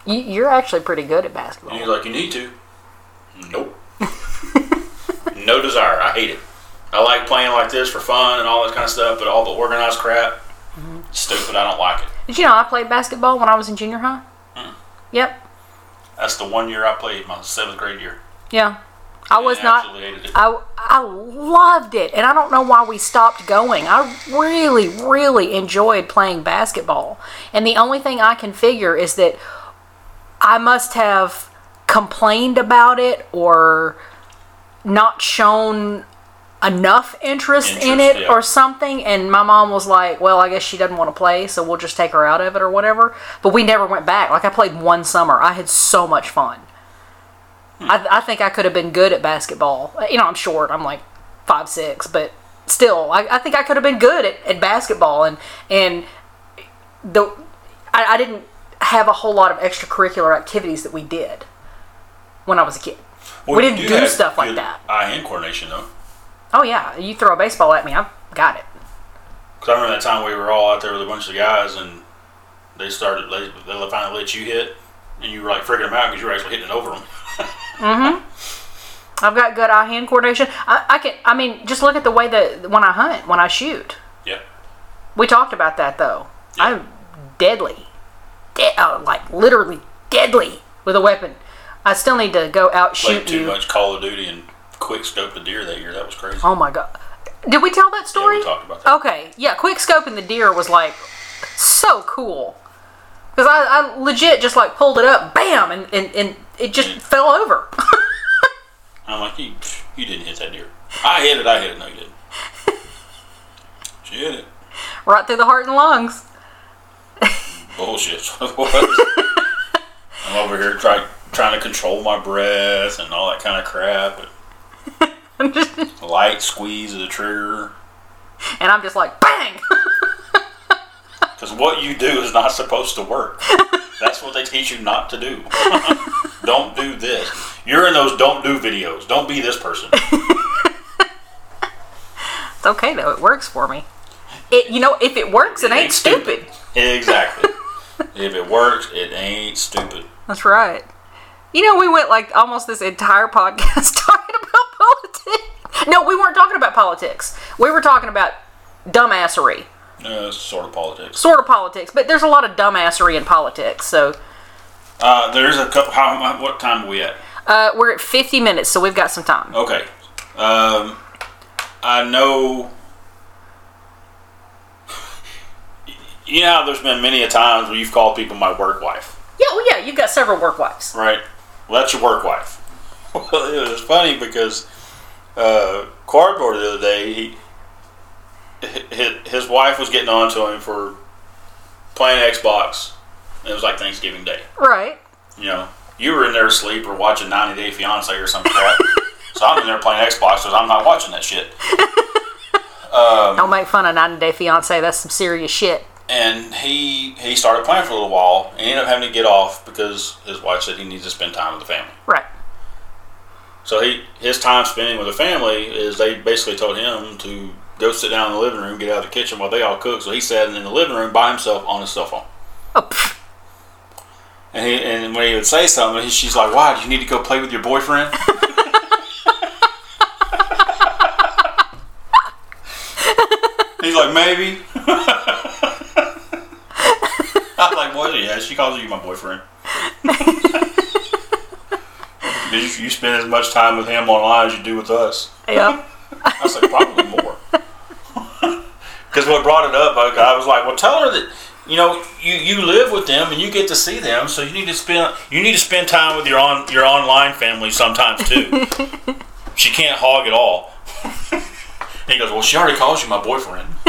you, you're actually pretty good at and basketball. he's like you need to nope no desire i hate it i like playing like this for fun and all that kind of stuff but all the organized crap Mm-hmm. stupid i don't like it Did you know I played basketball when I was in junior high? Hmm. Yep. that's the one year i played my seventh grade year Yeah. I was I not. absolutely hated it. I, I loved it, and I don't know why we stopped going. I really, really enjoyed playing basketball, and the only thing I can figure is that I must have complained about it or not shown enough interest, in it yeah. or something and my mom was like well i guess she doesn't want to play so we'll just take her out of it or whatever but we never went back like i played one summer i had so much fun I, I think I could have been good at basketball. You know, I'm short. I'm like five six, but still, I, I think I could have been good at, at basketball. And and the I, I didn't have a whole lot of extracurricular activities that we did when I was a kid. Well, we didn't do do stuff like that. Eye-hand coordination, though. Oh yeah, you throw a baseball at me, I've got it. Because I remember that time we were all out there with a bunch of guys, and they started, they, they finally let you hit, and you were like freaking them out because you were actually hitting it over them. I've got good eye hand coordination. I, I can. I mean, just look at the way that when I hunt, when I shoot. Yeah. We talked about that though. Yeah. I'm deadly, De- uh, like literally deadly with a weapon. I still need to go out Played shoot too you. much Call of Duty and quick scope the deer that year. That was crazy. Oh my god! Did we tell that yeah, story? we talked about that. Okay, yeah. Quick scoping the deer was like so cool because I, I legit just like pulled it up, bam, and and, and it just fell over. I'm like, you, you didn't hit that deer. I hit it. I hit it. No, you didn't. She hit it. right through the heart and lungs. Bullshit. that's what it was. I'm over here trying trying to control my breath and all that kind of crap. Just, Light squeeze of the trigger. and I'm just like bang. Because what you do is not supposed to work. That's what they teach you not to do. don't do this. You're in those don't do videos. Don't be this person. It's okay though. It works for me. It, you know, if it works, it, ain't ain't stupid. Exactly. if it works, it ain't stupid. That's right. You know, we went like almost this entire podcast talking about politics. No, we weren't talking about politics. We were talking about dumbassery, Uh, sort of politics. sort of politics. But there's a lot of dumbassery in politics. So Uh, there's a couple. How, what time are we at? uh, we're at 50 minutes, so we've got some time. Okay. Um, I know. You know, there's been many a times where you've called people my work wife, Yeah, well, yeah, you've got several work wives. right? Well, that's your work wife. Well, it was funny because uh, Cardboard the other day, he, his, wife was getting on to him for playing Xbox. It was like Thanksgiving Day. Right. You know, you were in there asleep or watching 90 Day Fiance or some crap. so I'm in there playing Xbox because I'm not watching that shit. Um, Don't make fun of 90 Day Fiance. That's some serious shit. And he he started playing for a little while and he ended up having to get off because his wife said he needs to spend time with the family. Right. So he his time spending with the family is they basically told him to go sit down in the living room, get out of the kitchen while they all cook. So he sat in the living room by himself on his cell phone. Oh. And he and when he would say something, he- she's like, "Why? Do you need to go play with your boyfriend?" He's like, "Maybe." I was like, "Boy, yeah." She calls you my boyfriend. You, you spend as much time with him online as you do with us? yeah. I like, probably more. Because what brought it up, I, I was like, well, tell her that you know you, you live with them and you get to see them, so you need to spend you need to spend time with your on your online family sometimes too. she can't hog it all. and he goes, well, she already calls you my boyfriend.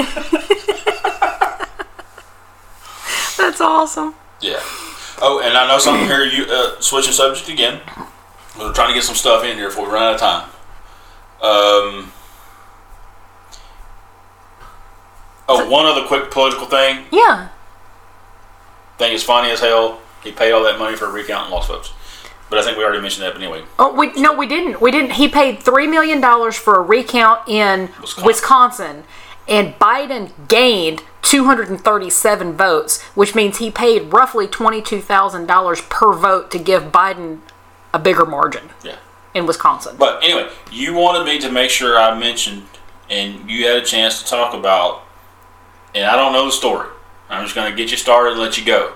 That's awesome. Yeah. Oh, and I know something here. You uh, switching subject again. We're trying to get some stuff in here before we run out of time. Um. Oh, one other quick political thing. Yeah. Thing is funny as hell. He paid all that money for a recount and lost votes. But I think we already mentioned that. But anyway, Oh, we no, we didn't. We didn't. He paid three million dollars for a recount in Wisconsin. Wisconsin. and Biden gained 237 votes, which means he paid roughly twenty-two thousand dollars per vote to give Biden a bigger margin yeah. in Wisconsin. But anyway, you wanted me to make sure I mentioned, and you had a chance to talk about, and I don't know the story. I'm just going to get you started and let you go.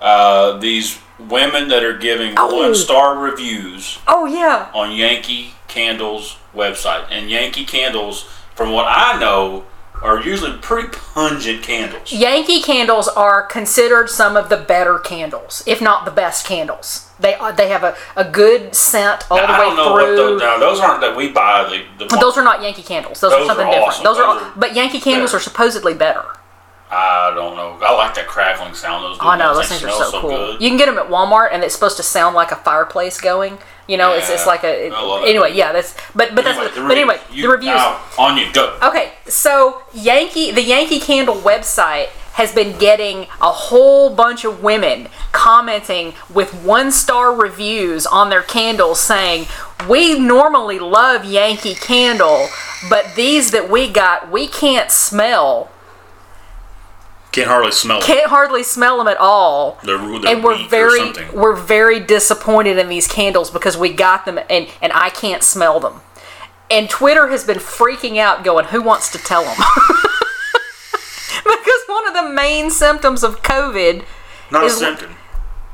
Uh, these women that are giving Oh. one star reviews oh yeah, on Yankee Candle's website. And Yankee Candles, from what I know, are usually pretty pungent candles. Yankee candles are considered some of the better candles, if not the best candles. They are, they have a, a good scent all the way I don't know what through. those, now, those aren't that we buy. The, the Those are not Yankee candles. Those, Those are something are different. awesome. Those, are, Those all, are but Yankee candles better. are supposedly better. I don't know. I like that crackling sound. Those. I know those things are smell so, cool. good. You can get them at Walmart, and it's supposed to sound like a fireplace going. You know, it's, it's Yeah, like a. It. anyway, yeah, that's. But but Anyway, that's. but anyway. You- the reviews. now, on you go. Okay, so Yankee, the Yankee Candle website has been getting a whole bunch of women commenting with one star reviews on their candles saying, We normally love Yankee Candle, but these that we got, we can't smell. Can't hardly smell. Can't hardly smell them at all. They're, they're and we're very we're very disappointed in these candles because we got them and and I can't smell them. And Twitter has been freaking out, going, "Who wants to tell them?" because one of the main symptoms of COVID, Not a symptom.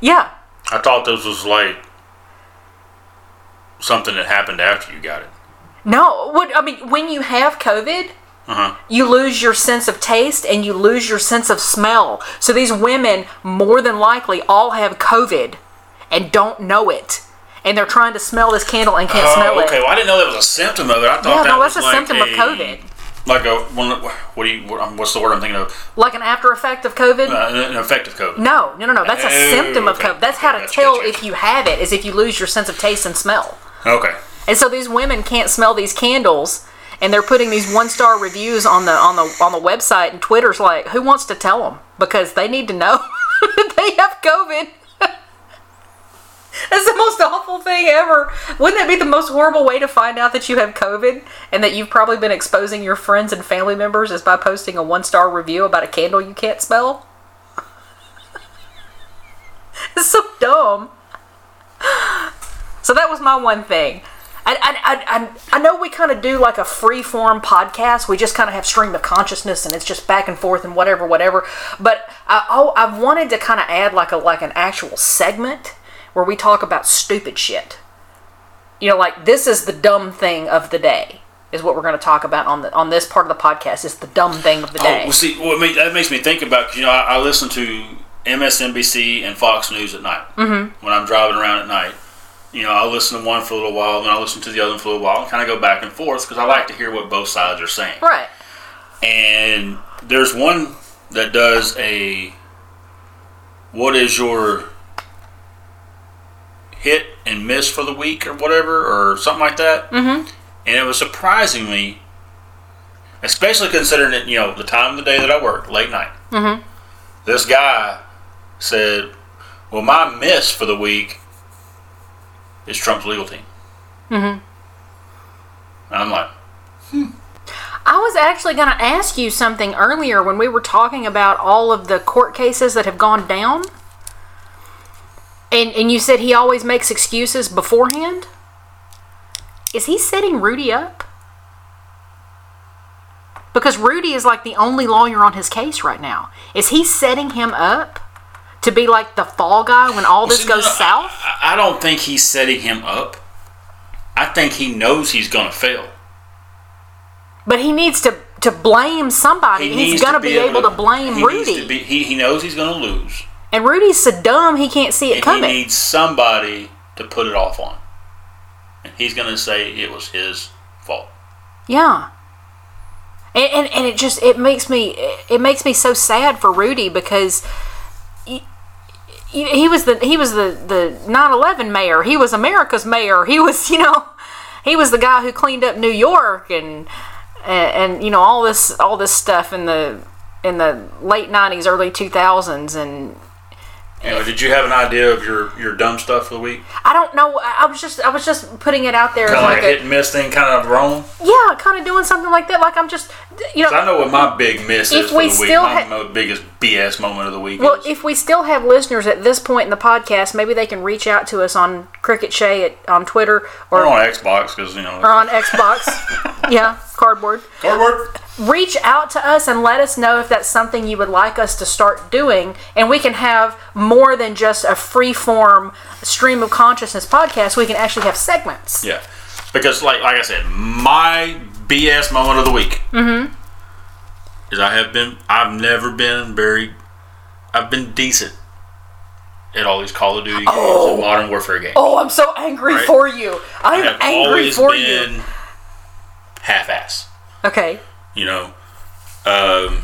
yeah, I thought this was like something that happened after you got it. no, what I mean, when you have COVID, Uh huh. you lose your sense of taste and you lose your sense of smell. So these women, more than likely, all have COVID and don't know it. And they're trying to smell this candle and can't smell Oh, okay. it. Well, I didn't know that was a symptom of it. I thought Yeah, that no, was that's a like symptom of COVID. Like a one. What do you? What, um, what's the word I'm thinking of? Like an after effect of COVID? Uh, an of COVID. no, no, no, no. That's a Oh, symptom of okay. COVID. That's how to Gotcha, tell if you have it, is if you lose your sense of taste and smell. Okay. And so these women can't smell these candles. and they're putting these one star reviews on the on the on the website, and Twitter's like, who wants to tell them because they need to know they have COVID. That's the most awful thing ever. Wouldn't that be the most horrible way to find out that you have COVID and that you've probably been exposing your friends and family members is by posting a one star review about a candle you can't smell? it's so dumb. So that was my one thing. I, I, I, I, know we kind of do like a free form podcast. We just kind of have stream of consciousness and it's just back and forth and whatever, whatever. But I, oh, I wanted to kind of add like a like an actual segment where we talk about stupid shit. You know, like this is the dumb thing of the day is what we're going to talk about on the on this part of the podcast. It's the dumb thing of the Oh, day. well, see, well, I mean, that makes me think about you know I, I listen to MSNBC and Fox News at night mm-hmm. when I'm driving around at night. You know, I listen to one for a little while, then I listen to the other for a little while, and kind of go back and forth because I like to hear what both sides are saying. right. And there's one that does a what is your hit and miss for the week or whatever or something like that. Mm-hmm. And it was surprising me, especially considering it, you know, the time of the day that I work, late night. Mm-hmm. This guy said, "Well, my miss for the week is Trump's legal team." Mm-hmm. And I'm like, hmm. I was actually going to ask you something earlier when we were talking about all of the court cases that have gone down. And and you said he always makes excuses beforehand? Is he setting Rudy up? Because Rudy is like the only lawyer on his case right now. Is he setting him up to be like the fall guy when all this See, goes no, south? I, I don't think he's setting him up. I think he knows he's going to fail. But he needs to to blame somebody. He He's going to to be able to blame he Rudy. to be- he, he knows he's going to lose. And Rudy's so dumb he can't see it And coming. he needs somebody to put it off on. And he's going to say it was his fault. Yeah. And, and, and it just it makes me it makes me so sad for Rudy because he, he was the he was the the 9/11 mayor. He was America's mayor. He was, you know, he was the guy who cleaned up New York and and, and you know all this all this stuff in the in the late 90s early 2000s and Anyway, did you have an idea of your, your dumb stuff for the week? I don't know I was just I was just putting it out there Kind of like a, hit and miss thing, kind of wrong? yeah, kind of doing something like that like I'm just you know I know what my big miss is for we the week. still My ha- biggest BS moment of the week Well, is. if we still have listeners at this point in the podcast, maybe they can reach out to us on Cricket Shay at, on Twitter Or or, on Xbox, because, you know. or on Xbox. yeah, cardboard. Cardboard. Reach out to us and let us know if that's something you would like us to start doing, and we can have more than just a free form stream of consciousness podcast. We can actually have segments. Yeah, because like like I said, my BS moment of the week Mm-hmm. is I have been I've never been very I've been decent at all these Call of Duty games and Modern Warfare games. Oh, I'm so angry Right. for you. I'm angry always for been you. half-ass. Okay. You know, um,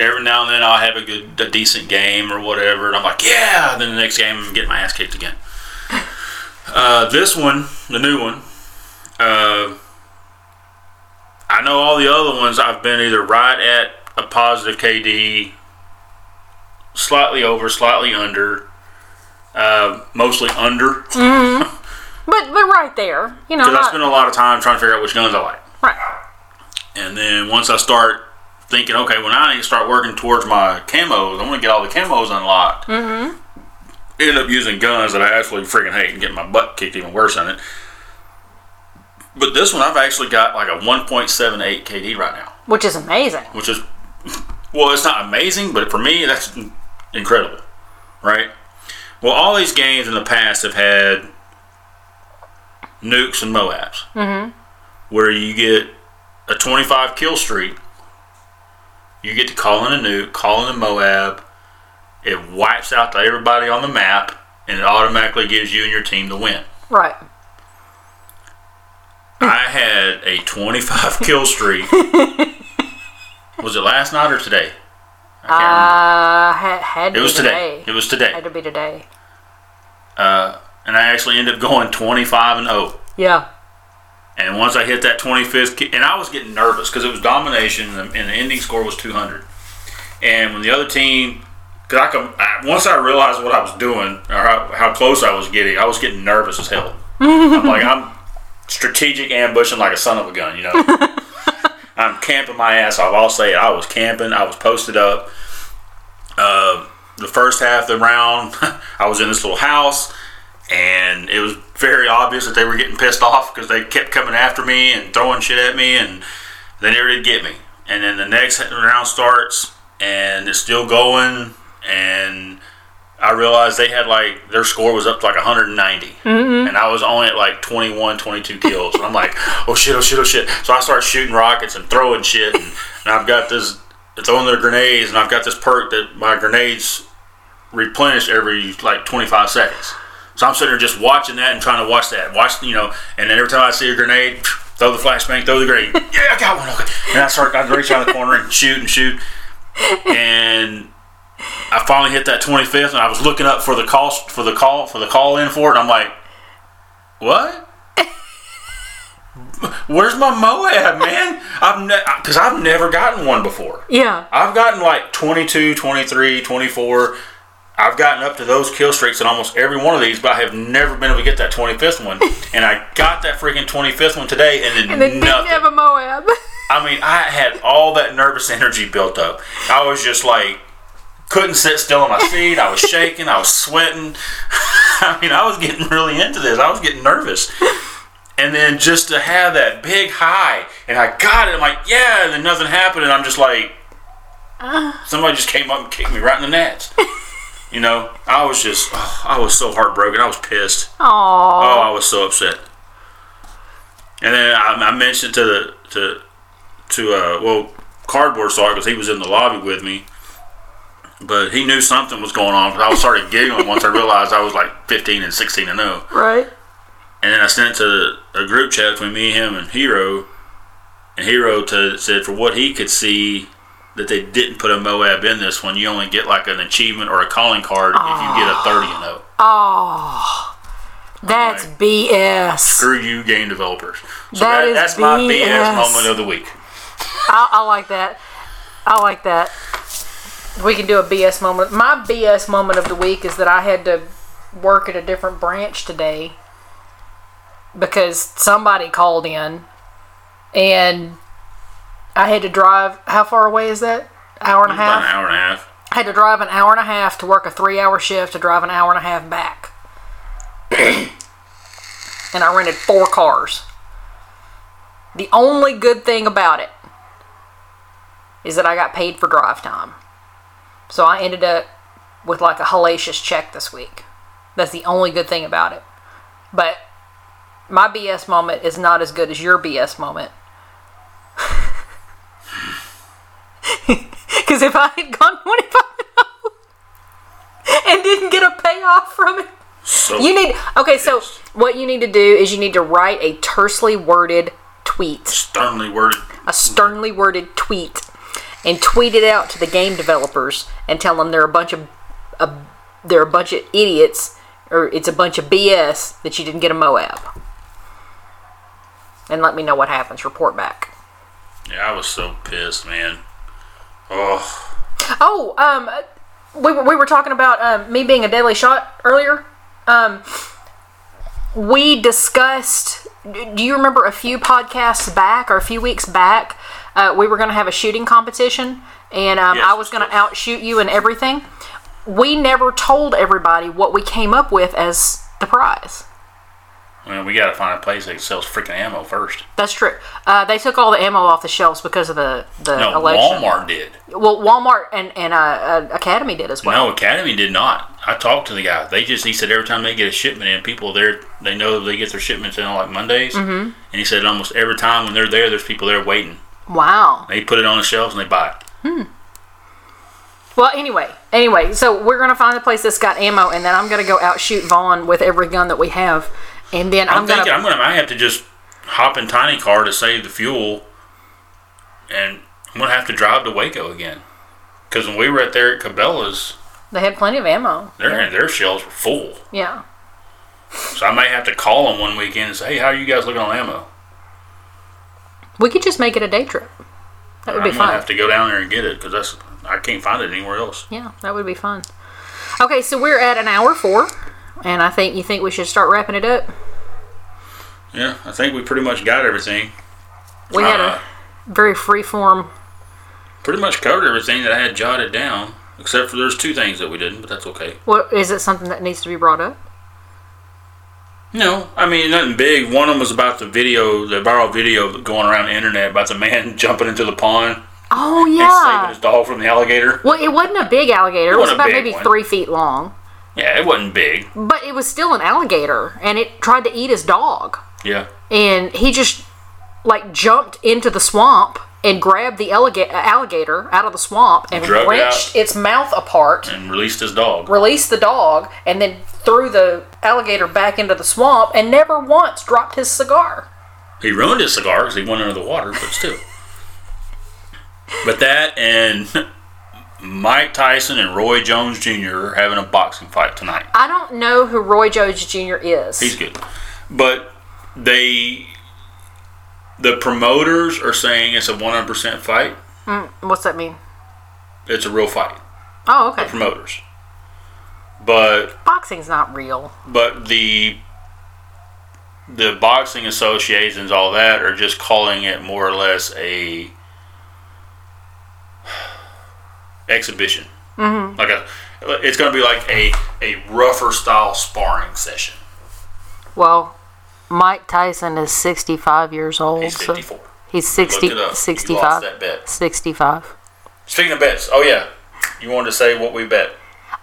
every now and then I'll have a good a decent game or whatever, and I'm like, yeah. Then the next game I'm getting my ass kicked again. Uh, this one, the new one, uh, I know all the other ones I've been either right at a positive KD, slightly over, slightly under, uh, mostly under. But but right there, you know, Because I spend a lot of time trying to figure out which guns I like. right. And then once I start thinking, okay, well now I need to start working towards my camos. I want to get all the camos unlocked. Mm-hmm. End up using guns that I absolutely freaking hate and get my butt kicked even worse in it. But this one, I've actually got like a 1.78 KD right now, Which is amazing. which is, well, it's not amazing, but for me, that's incredible, right? Well, all these games in the past have had nukes and Moabs, mm-hmm. where you get a 25 kill streak. You get to call in a nuke, call in a Moab. It wipes out to everybody on the map, and it automatically gives you and your team the win. Right. I had a 25 kill streak. Was it last night or today? I can't Uh, had, had to. It was be today. It was today. Had to be today. Uh, and I actually ended up going 25 and 0. Yeah. And once I hit that 25th, and I was getting nervous because it was domination, and the, ending score was 200. And when the other team, because I, could- I once I realized what I was doing or how, how close I was getting, I was getting nervous as hell. I'm like I'm strategic ambushing like a son of a gun, you know. I'm camping my ass off. I'll say it. I was camping. I was posted up. Uh, the first half of the round, I was in this little house, and it was very obvious that they were getting pissed off because they kept coming after me and throwing shit at me, and they never did get me. And then the next round starts, and it's still going, and I realized they had like their score was up to like 190, mm-hmm. and I was only at like 21, 22 kills. And I'm like, oh shit, oh shit, oh shit. So I start shooting rockets and throwing shit, and, and I've got this throwing their grenades, and I've got this perk that my grenades replenish every like 25 seconds. So I'm sitting there just watching that and trying to watch that, watch you know, and then every time I see a grenade, throw the flashbang, throw the grenade. Yeah, I got one. Okay, and I start, I reach around the corner and shoot and shoot, and I finally hit that 25th, and I was looking up for the call for the call for the call in for it. And I'm like, what? Where's my Moab, man? I've because I've never gotten one before. Yeah. I've gotten like 22, 23, 24. I've gotten up to those kill streaks in almost every one of these, but I have never been able to get that 25th one. and I got that freaking 25th one today, and then And they didn't have a Moab. I mean, I had all that nervous energy built up. I was just like, couldn't sit still in my seat. I was shaking. I was sweating. I mean, I was getting really into this. I was getting nervous. And then just to have that big high, and I got it. I'm like, yeah, and then nothing happened, and I'm just like, somebody just came up and kicked me right in the nuts. You know, I was just, oh, I was so heartbroken. I was pissed. Aww. Oh, I was so upset. And then I, I mentioned to the to to uh, well cardboard saw because he was in the lobby with me, but he knew something was going on. I started giggling once I realized I was like 15 and 16 and 0. Right. And then I sent it to a group chat between me, him, and Hero. And Hero to, said for what he could see that they didn't put a Moab in this one, you only get like an achievement or a calling card if you get a 30 and 0. Oh. That's Alright. BS. Screw you, game developers. So That that's my BS BS. moment of the week. I, I like that. I like that. We can do a BS moment. My BS moment of the week is that I had to work at a different branch today because somebody called in and I had to drive. How far away is that? Hour and a About an half? hour and a half. I had to drive an hour and a half to work a three hour shift to drive an hour and a half back. and I rented four cars. The only good thing about it is that I got paid for drive time. So I ended up with like a hellacious check this week. That's the only good thing about it. But my BS moment is not as good as your BS moment. Because if I had gone 25 and didn't get a payoff from it, So you need. Okay, so what you need to do is you need to write a tersely worded tweet, sternly worded. a sternly worded tweet, and tweet it out to the game developers and tell them they're a bunch of, a, they're a bunch of idiots, or it's a bunch of BS that you didn't get a Moab. And let me know what happens. Report back. Yeah, I was so pissed, man. Oh, Oh, um, we were, we were talking about um, me being a deadly shot earlier. Um, we discussed. Do you remember a few podcasts back or a few weeks back? Uh, we were going to have a shooting competition, and um, Yes, I was going to outshoot you and everything. We never told everybody what we came up with as the prize. well, we got to find a place that sells freaking ammo first. That's true. Uh, they took all the ammo off the shelves because of the the No, election. Walmart did. Well, Walmart and and uh, uh, Academy did as well. No, Academy did not. I talked to the guy. They just he said every time they get a shipment in, people there they know they get their shipments in on like Mondays, mm-hmm. and he said almost every time when they're there, there's people there waiting. Wow. They put it on the shelves and they buy it. Hmm. Well, anyway, anyway, so we're gonna find a place that's got ammo, and then I'm gonna go out shoot Vaughn with every gun that we have, and then I'm, I'm, thinking gonna. I'm gonna I have to just hop in tiny car to save the fuel, and I'm gonna have to drive to Waco again. Because when we were at there at Cabela's, They had plenty of ammo. their their shelves were full. Yeah. So I may have to call them one weekend and say, "Hey, how are you guys looking on ammo?" We could just make it a day trip. That would I'm be fun. have to go down there and get it because that's I can't find it anywhere else. Yeah, that would be fun. Okay, so we're at an hour four, and I think you think we should start wrapping it up. Yeah, I think we pretty much got everything. We had Uh, a very free form. Pretty much covered everything that I had jotted down, except for there's two things that we didn't, but that's okay. What is it? Something that needs to be brought up? No, I mean nothing big. One of them was about the video, the viral video going around the internet about the man jumping into the pond Oh yeah, and saving his dog from the alligator. Well, it wasn't a big alligator. It, was wasn't about maybe one. three feet long, Yeah, it wasn't big. but it was still an alligator, and it tried to eat his dog. Yeah, and he just like jumped into the swamp and grabbed the alligator, alligator out of the swamp and Drug it wrenched its mouth apart, and released his dog. released the dog, and then threw the alligator back into the swamp and never once dropped his cigar. He ruined his cigar because he went under the water, but still. But that and Mike Tyson and Roy Jones Jr. are having a boxing fight tonight. I don't know who Roy Jones Jr. is. He's good. But they, the promoters are saying it's a 100% fight. Mm, what's that mean? It's a real fight. Oh, okay. Promoters. But Boxing's not real. but the the boxing associations, all that, are just calling it more or less a exhibition. Mm-hmm. Like a, it's going to be like a a rougher style sparring session. Well, Mike Tyson is 65 years old. He's so 54. he's Look 60, it up. You lost 65. that bet. 65. Speaking of bets, oh yeah, you wanted to say what we bet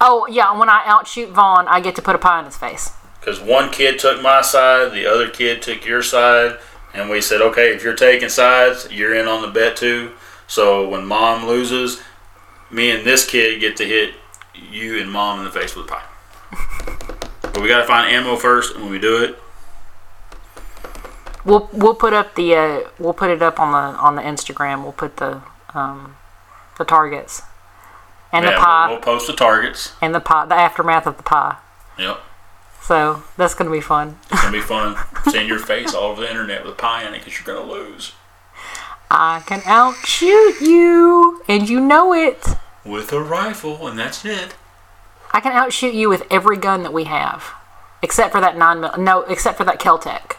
Oh, yeah, when I outshoot Vaughn, I get to put a pie in his face. because one kid took my side, the other kid took your side, and we said, okay, if you're taking sides, you're in on the bet too. So when mom loses, me and this kid get to hit you and mom in the face with a pie. but we got to find ammo first, and when we do it, We'll we'll put up the uh, we'll put it up on the on the Instagram. We'll put the um, the targets and yeah, the we'll- pie we'll, post the targets. and the pie the aftermath of the pie. Yep, So that's gonna be fun. it's gonna be fun seeing your face all over the internet with a pie in it because you're gonna lose I can outshoot you, and you know it. with a rifle, and that's it. I can outshoot you with every gun that we have, except for that nine mil. No, except for that Keltec.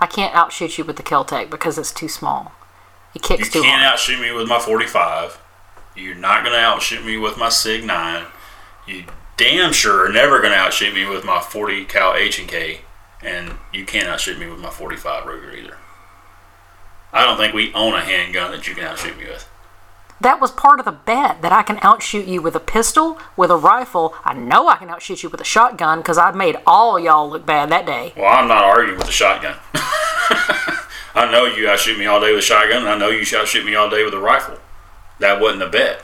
I can't outshoot you with the Keltec because it's too small. It kicks You too can't hard. outshoot me with my 45. You're not going to outshoot me with my Sig 9. You damn sure are never going to outshoot me with my 40 cal H and you can't outshoot me with my 45 Ruger either. I don't think we own a handgun that you can outshoot me with. That was part of the bet that I can outshoot you with a pistol, with a rifle. I know I can outshoot you with a shotgun because I made all y'all look bad that day. Well, I'm not arguing with the shotgun. I know you outshoot me all day with a shotgun, and I know you outshoot me all day with a rifle. That wasn't a bet.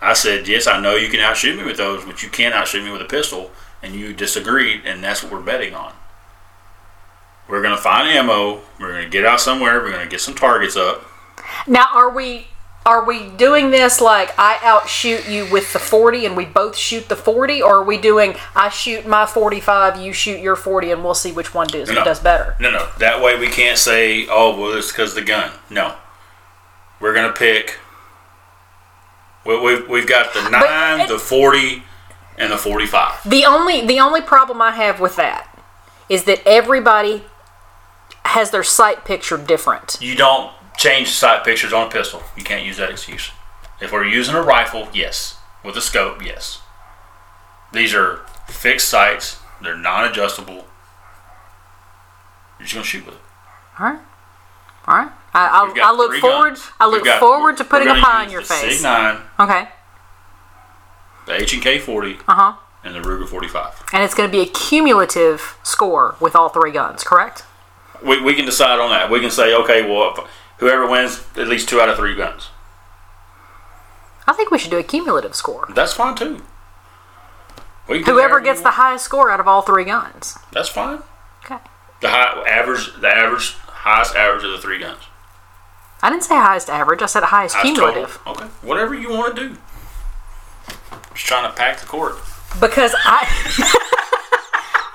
I said, yes, I know you can outshoot me with those, but you can't outshoot me with a pistol, and you disagreed, and that's what we're betting on. We're going to find ammo. We're going to get out somewhere. We're going to get some targets up. Now, are we are we doing this like I outshoot you with the 40 and we both shoot the 40 or are we doing I shoot my 45, you shoot your 40 and we'll see which one does No. does better. No, no. That way we can't say, oh, well, it's because the gun. No. We're going to pick. We, we've, we've got the 9, it- the 40, and the 45. The only the only problem I have with that is that everybody has their sight picture different. You don't change sight pictures on a pistol. You can't use that excuse. If we're using a rifle, yes. With a scope, yes. These are fixed sights. They're non-adjustable. You're just gonna shoot with it. All right. All right. I, I, I look forward. guns. I look got- forward to putting a pie in your the face. Sig nine, Okay. the H and K forty, Uh huh. and the Ruger forty five. And it's going to be a cumulative score with all three guns, correct? We, we can decide on that. We can say, okay, well, if whoever wins at least two out of three guns, I think we should do a cumulative score. that's fine too. We Whoever gets the highest score out of all three guns. that's fine. Okay. The high average, the average, highest average of the three guns. I didn't say highest average. I said highest Highest cumulative. total. Okay, whatever you want to do. Just trying to pack the court. Because I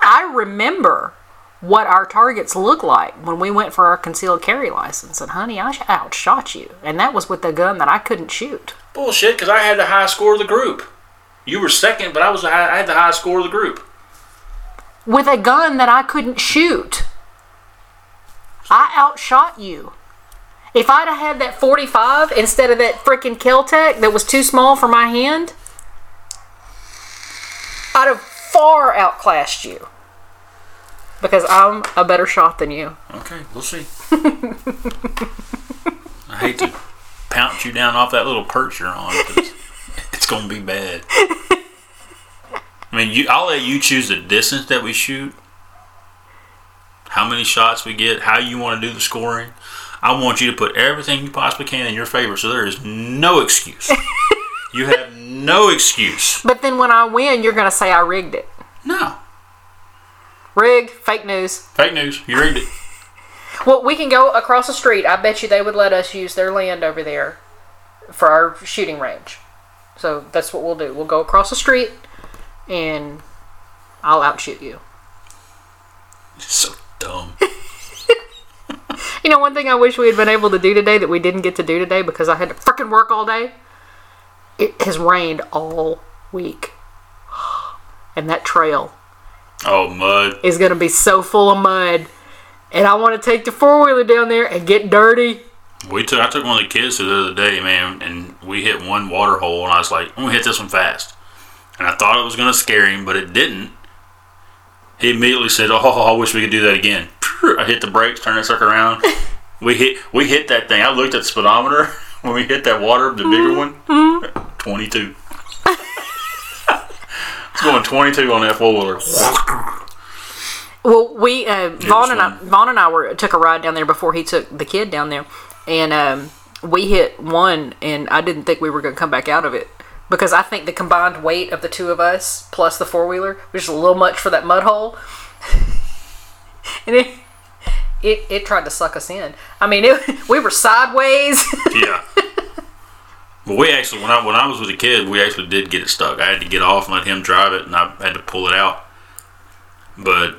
I remember what our targets look like when we went for our concealed carry license. And honey, I outshot you, and that was with the gun that I couldn't shoot. Bullshit, because I had the highest score of the group. You were second, but I was high, I had the highest score of the group. With a gun that I couldn't shoot. I outshot you. If I'd have had that 45 instead of that freaking Keltec that was too small for my hand, I'd have far outclassed you. Because I'm a better shot than you. Okay, we'll see. I hate to pounce you down off that little perch you're on. It's going to be bad. I mean, you. I'll let you choose the distance that we shoot, how many shots we get, how you want to do the scoring. I want you to put everything you possibly can in your favor, so there is no excuse. you have no excuse. But then when I win, you're going to say I rigged it. No. Rigged, fake news. Fake news. You rigged it. Well, we can go across the street. I bet you they would let us use their land over there for our shooting range. So that's what we'll do. We'll go across the street and I'll outshoot you. so dumb. You know, one thing I wish we had been able to do today that we didn't get to do today because I had to freaking work all day. It has rained all week. And that trail Oh, mud. is going to be so full of mud. And I want to take the four wheeler down there and get dirty. We took I took one of the kids to the other day, man, and we hit one water hole, and I was like, I'm gonna hit this one fast. And I thought it was gonna scare him, but it didn't. He immediately said, "Oh, I wish we could do that again." I hit the brakes, turned that sucker around. we hit we hit that thing. I looked at the speedometer when we hit that water, the bigger one. Twenty two. it's going twenty two on that four wheeler. Well, we uh, Vaughn and I. Vaughn and I were took a ride down there before he took the kid down there, and um, we hit one, and I didn't think we were going to come back out of it because I think the combined weight of the two of us plus the four wheeler was just a little much for that mud hole, and it, it it tried to suck us in. I mean, it, we were sideways. Yeah. Well, we actually, when I when I was with the kid, we actually did get it stuck. I had to get off and let him drive it, and I had to pull it out. But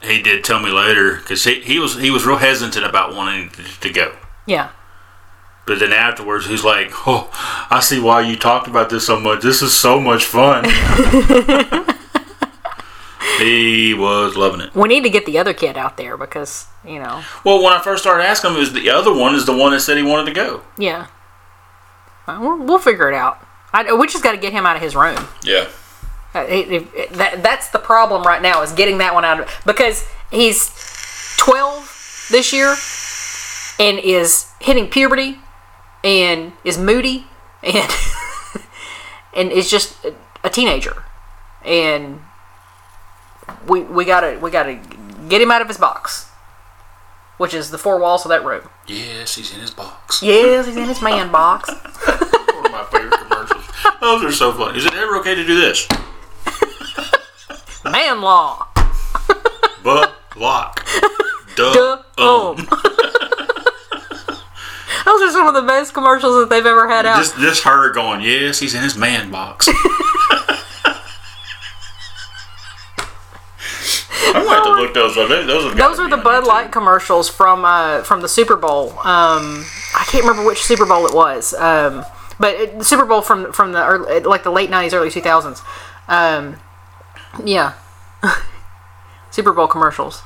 he did tell me later because he, he was he was real hesitant about wanting to go. yeah, But then afterwards, he's like, "Oh, I see why you talked about this so much. This is so much fun." he was loving it. we need to get the other kid out there because you know, Well, when I first started asking him, it was the other one is the one that said he wanted to go. yeah, Uh, we'll, we'll figure it out. I, we just got to get him out of his room. Yeah. Uh, it- it- that, that's the problem right now is getting that one out of because he's 12 this year and is hitting puberty and is moody and and is just a, teenager and we we gotta we gotta get him out of his box which is the four walls of that room Yes, he's in his box. yes he's in his man box One of my favorite commercials. Those are so funny. Is it ever okay to do this? man law But lock. Duh. Duh, um. Those are some of the best commercials that they've ever had out. Just, just her going, yes, he's in his man box. I'm gonna have to look those up. Those, have Those are the Bud. Light commercials from uh, from the Super Bowl. Um, I can't remember which Super Bowl it was, um, but it, the Super Bowl from from the early, like the late '90s, early 2000s. Um, yeah, Super Bowl commercials.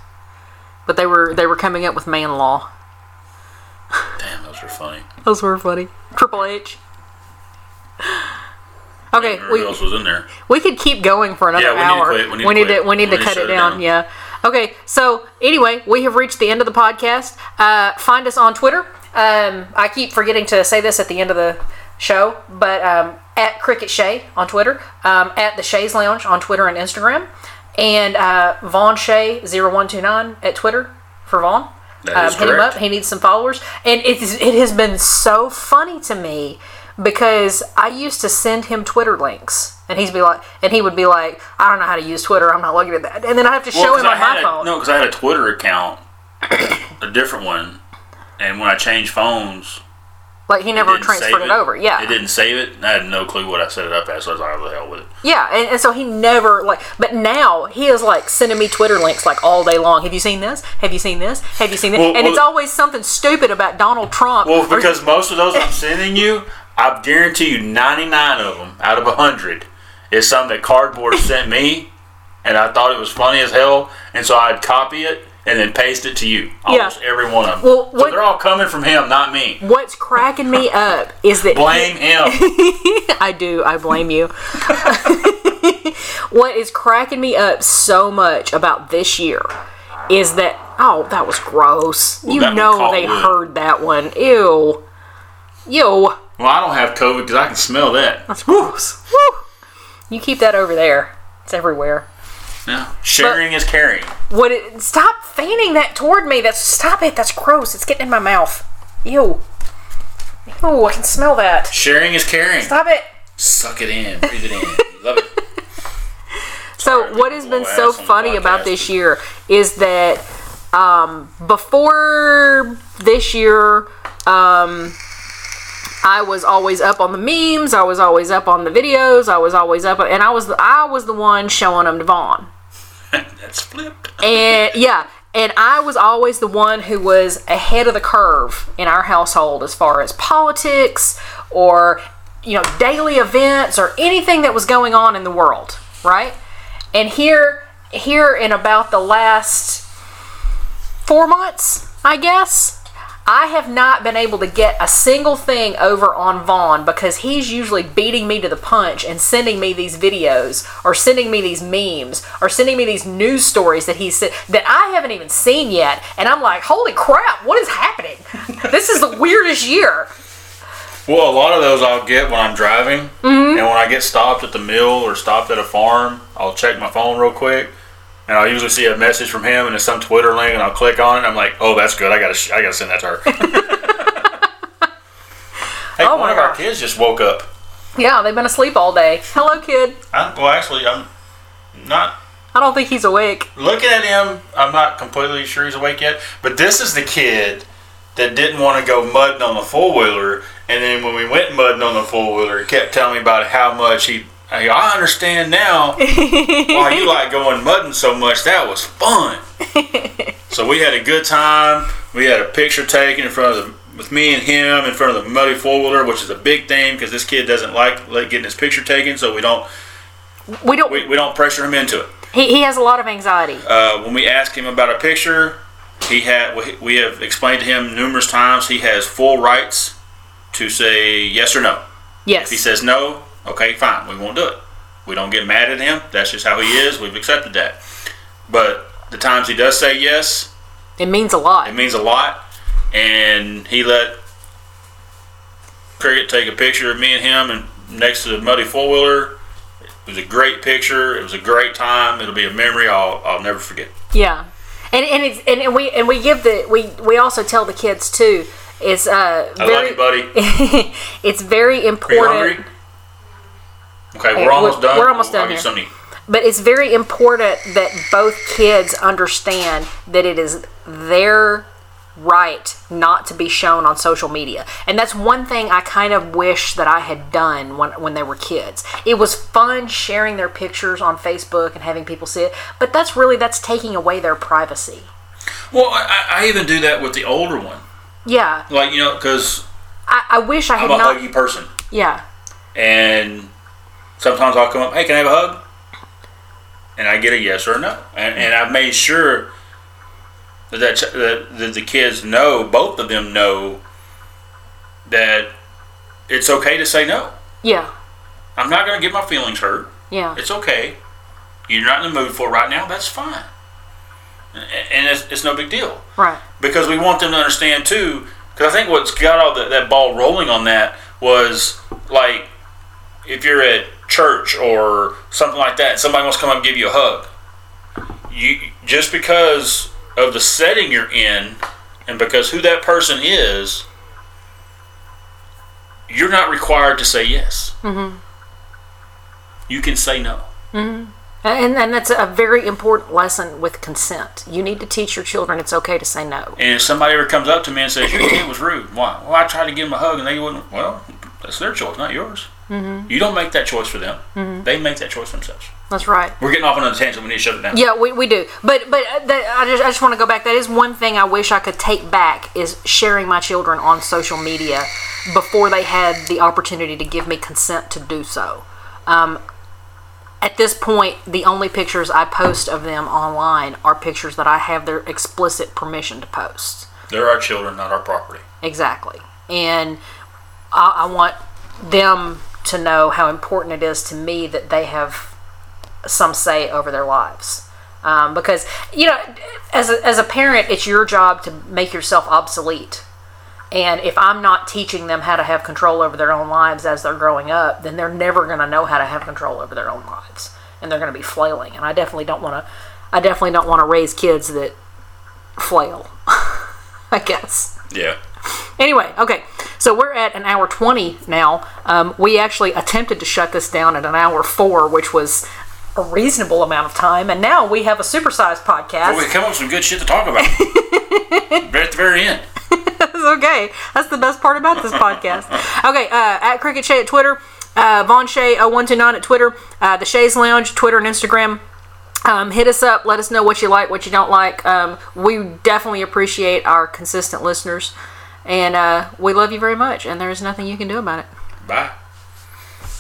But they were they were coming up with man law. Funny. Those were funny. Triple H. Okay, we, else was in there? We could keep going for another Yeah, we need to hour. We need to we need to we need We to need cut to it shut it down. down. Yeah. Okay. So anyway, we have reached the end of the podcast. Uh, find us on Twitter. Um, I keep forgetting to say this at the end of the show, but um, at Cricket Shay on Twitter, um, at the Shays Lounge on Twitter and Instagram, and uh, Vaughn Shay 0129 at Twitter for Vaughn. Um, hit him up. He needs some followers, and it is, it has been so funny to me because I used to send him Twitter links, and he's be like, and he would be like, I don't know how to use Twitter. I'm not looking at that, and then I have to show him I on my had phone. No, because I had a Twitter account, a different one, and when I changed phones, Like he never transferred save it over. Yeah. It didn't save it. I had no clue what I set it up as, so I was like, "Oh, the hell with it." Yeah, and, and so he never like. But now he is like sending me Twitter links like all day long. Have you seen this? Have you seen this? Have you seen this? Well, and well- it's always something stupid about Donald Trump. Well, or- because most of those I'm sending you, I guarantee you 99 of them out of 100 is something that Cardboard sent me, and I thought it was funny as hell, and so I'd copy it and then paste it to you. Almost every one of them. Well, so they're all coming from him, not me. what's cracking me up is that Blame him. I do. I blame you. what is cracking me up so much about this year is that oh, that was gross. you know they wood. heard that one. Ew. Ew. well, I don't have COVID because I can smell that. That's gross. Woo. You keep that over there. It's everywhere. Yeah. Sharing is caring. What? It, stop fanning that toward me. That's stop it. That's gross. It's getting in my mouth. Ew. Ew. I can smell that. Sharing is caring. Stop it. Suck it in. Breathe it in. Love it. So what has been so ass on the funny about this year is that um, before this year, um, I was always up on the memes. I was always up on the videos. I was always up, and I was the, I was the one showing them to Vaughn. That's flipped. And yeah, and I was always the one who was ahead of the curve in our household as far as politics or you know daily events or anything that was going on in the world, right? And here here in about the last 4 months, I guess, I have not been able to get a single thing over on Vaughn because he's usually beating me to the punch and sending me these videos or sending me these memes or sending me these news stories that he said that I haven't even seen yet. And I'm like, holy crap, what is happening? this is the weirdest year. Well, a lot of those I'll get when I'm driving, Mm-hmm. and when I get stopped at the mill or stopped at a farm, I'll check my phone real quick, and I'll usually see a message from him and it's some Twitter link, and I'll click on it. and I'm like, oh, that's good. I gotta, sh- I gotta send that to her. hey, Oh one my of our kids just woke up. Yeah, they've been asleep all day. Hello, kid. I, well, actually, I'm not I don't think he's awake. looking at him. I'm not completely sure he's awake yet, but this is the kid that didn't want to go mudding on the four wheeler, and then when we went mudding on the four wheeler, he kept telling me about how much he. I, I understand now why you like going mudding so much. That was fun. so we had a good time. We had a picture taken in front of the with me and him in front of the muddy four wheeler, which is a big thing because this kid doesn't like like getting his picture taken, so we don't We don't. we, we don't pressure him into it. he, he has a lot of anxiety. Uh, when we ask him about a picture, he had we- we have explained to him numerous times he has full rights to say yes or no. Yes. If he says no, okay, fine, we won't do it. We don't get mad at him. That's just how he is. We've accepted that. But the times he does say yes, it means a lot. it means a lot. And he let Cricket take a picture of me and him and next to the muddy four wheeler. It was a great picture. It was a great time. It'll be a memory I'll, I'll never forget. Yeah, and and it's and, we and we give the we we also tell the kids too. It's uh I very love you, buddy. it's very important? Okay, we're almost done. we're almost done here. but it's very important that both kids understand that it is their right not to be shown on social media. And that's one thing I kind of wish that I had done when when they were kids. It was fun sharing their pictures on Facebook and having people see it, but that's really that's taking away their privacy. Well, I, I even do that with the older one. Yeah, Like, you know, because I, I wish I had I'm a not. huggy person. Yeah, And sometimes I'll come up, hey, can I have a hug? And I get a yes or a no. And, and I've made sure that, that, that, that the kids know, both of them know, that it's okay to say no. yeah, I'm not going to get my feelings hurt. yeah, It's okay. You're not in the mood for it right now. That's fine. And- And it's, it's no big deal. right. because we want them to understand too. Because I think what's got all the, that ball rolling on that was like if you're at church or something like that, somebody wants to come up and give you a hug. You just because of the setting you're in, and because who that person is, you're not required to say yes. Mm-hmm. You can say no. And And, and that's a very important lesson with consent. You need to teach your children it's okay to say no. And if somebody ever comes up to me and says your kid was rude, why? Well, I tried to give them a hug and they wouldn't. Well, that's their choice, not yours. Mm-hmm. You don't make that choice for them. Mm-hmm. They make that choice themselves. That's right. We're getting off on a tangent. We need to shut it down. Yeah, we, we do. But but uh, that, I just I just want to go back. That is one thing I wish I could take back is sharing my children on social media before they had the opportunity to give me consent to do so. Um, at this point, the only pictures I post of them online are pictures that I have their explicit permission to post. They're our children, not our property. Exactly. And I, I want them to know how important it is to me that they have some say over their lives. Um, because, you know, as a, as a parent, it's your job to make yourself obsolete. And if I'm not teaching them how to have control over their own lives as they're growing up, then they're never going to know how to have control over their own lives. And they're going to be flailing. And I definitely don't want to, I definitely don't want to raise kids that flail, I guess. Yeah. Anyway, okay, so we're at an hour 20 now. Um, we actually attempted to shut this down at an hour four, which was a reasonable amount of time, and now we have a supersized podcast. Well, we come up with some good shit to talk about. right at the very end. That's okay. That's the best part about this podcast. Okay, uh, at Cricket Shay at Twitter, uh, Vaughn Shay 0129 at Twitter, uh, The Shay's Lounge, Twitter and Instagram. Um, hit us up. Let us know what you like, what you don't like. Um, we definitely appreciate our consistent listeners. And uh, we love you very much, and there's nothing you can do about it. Bye.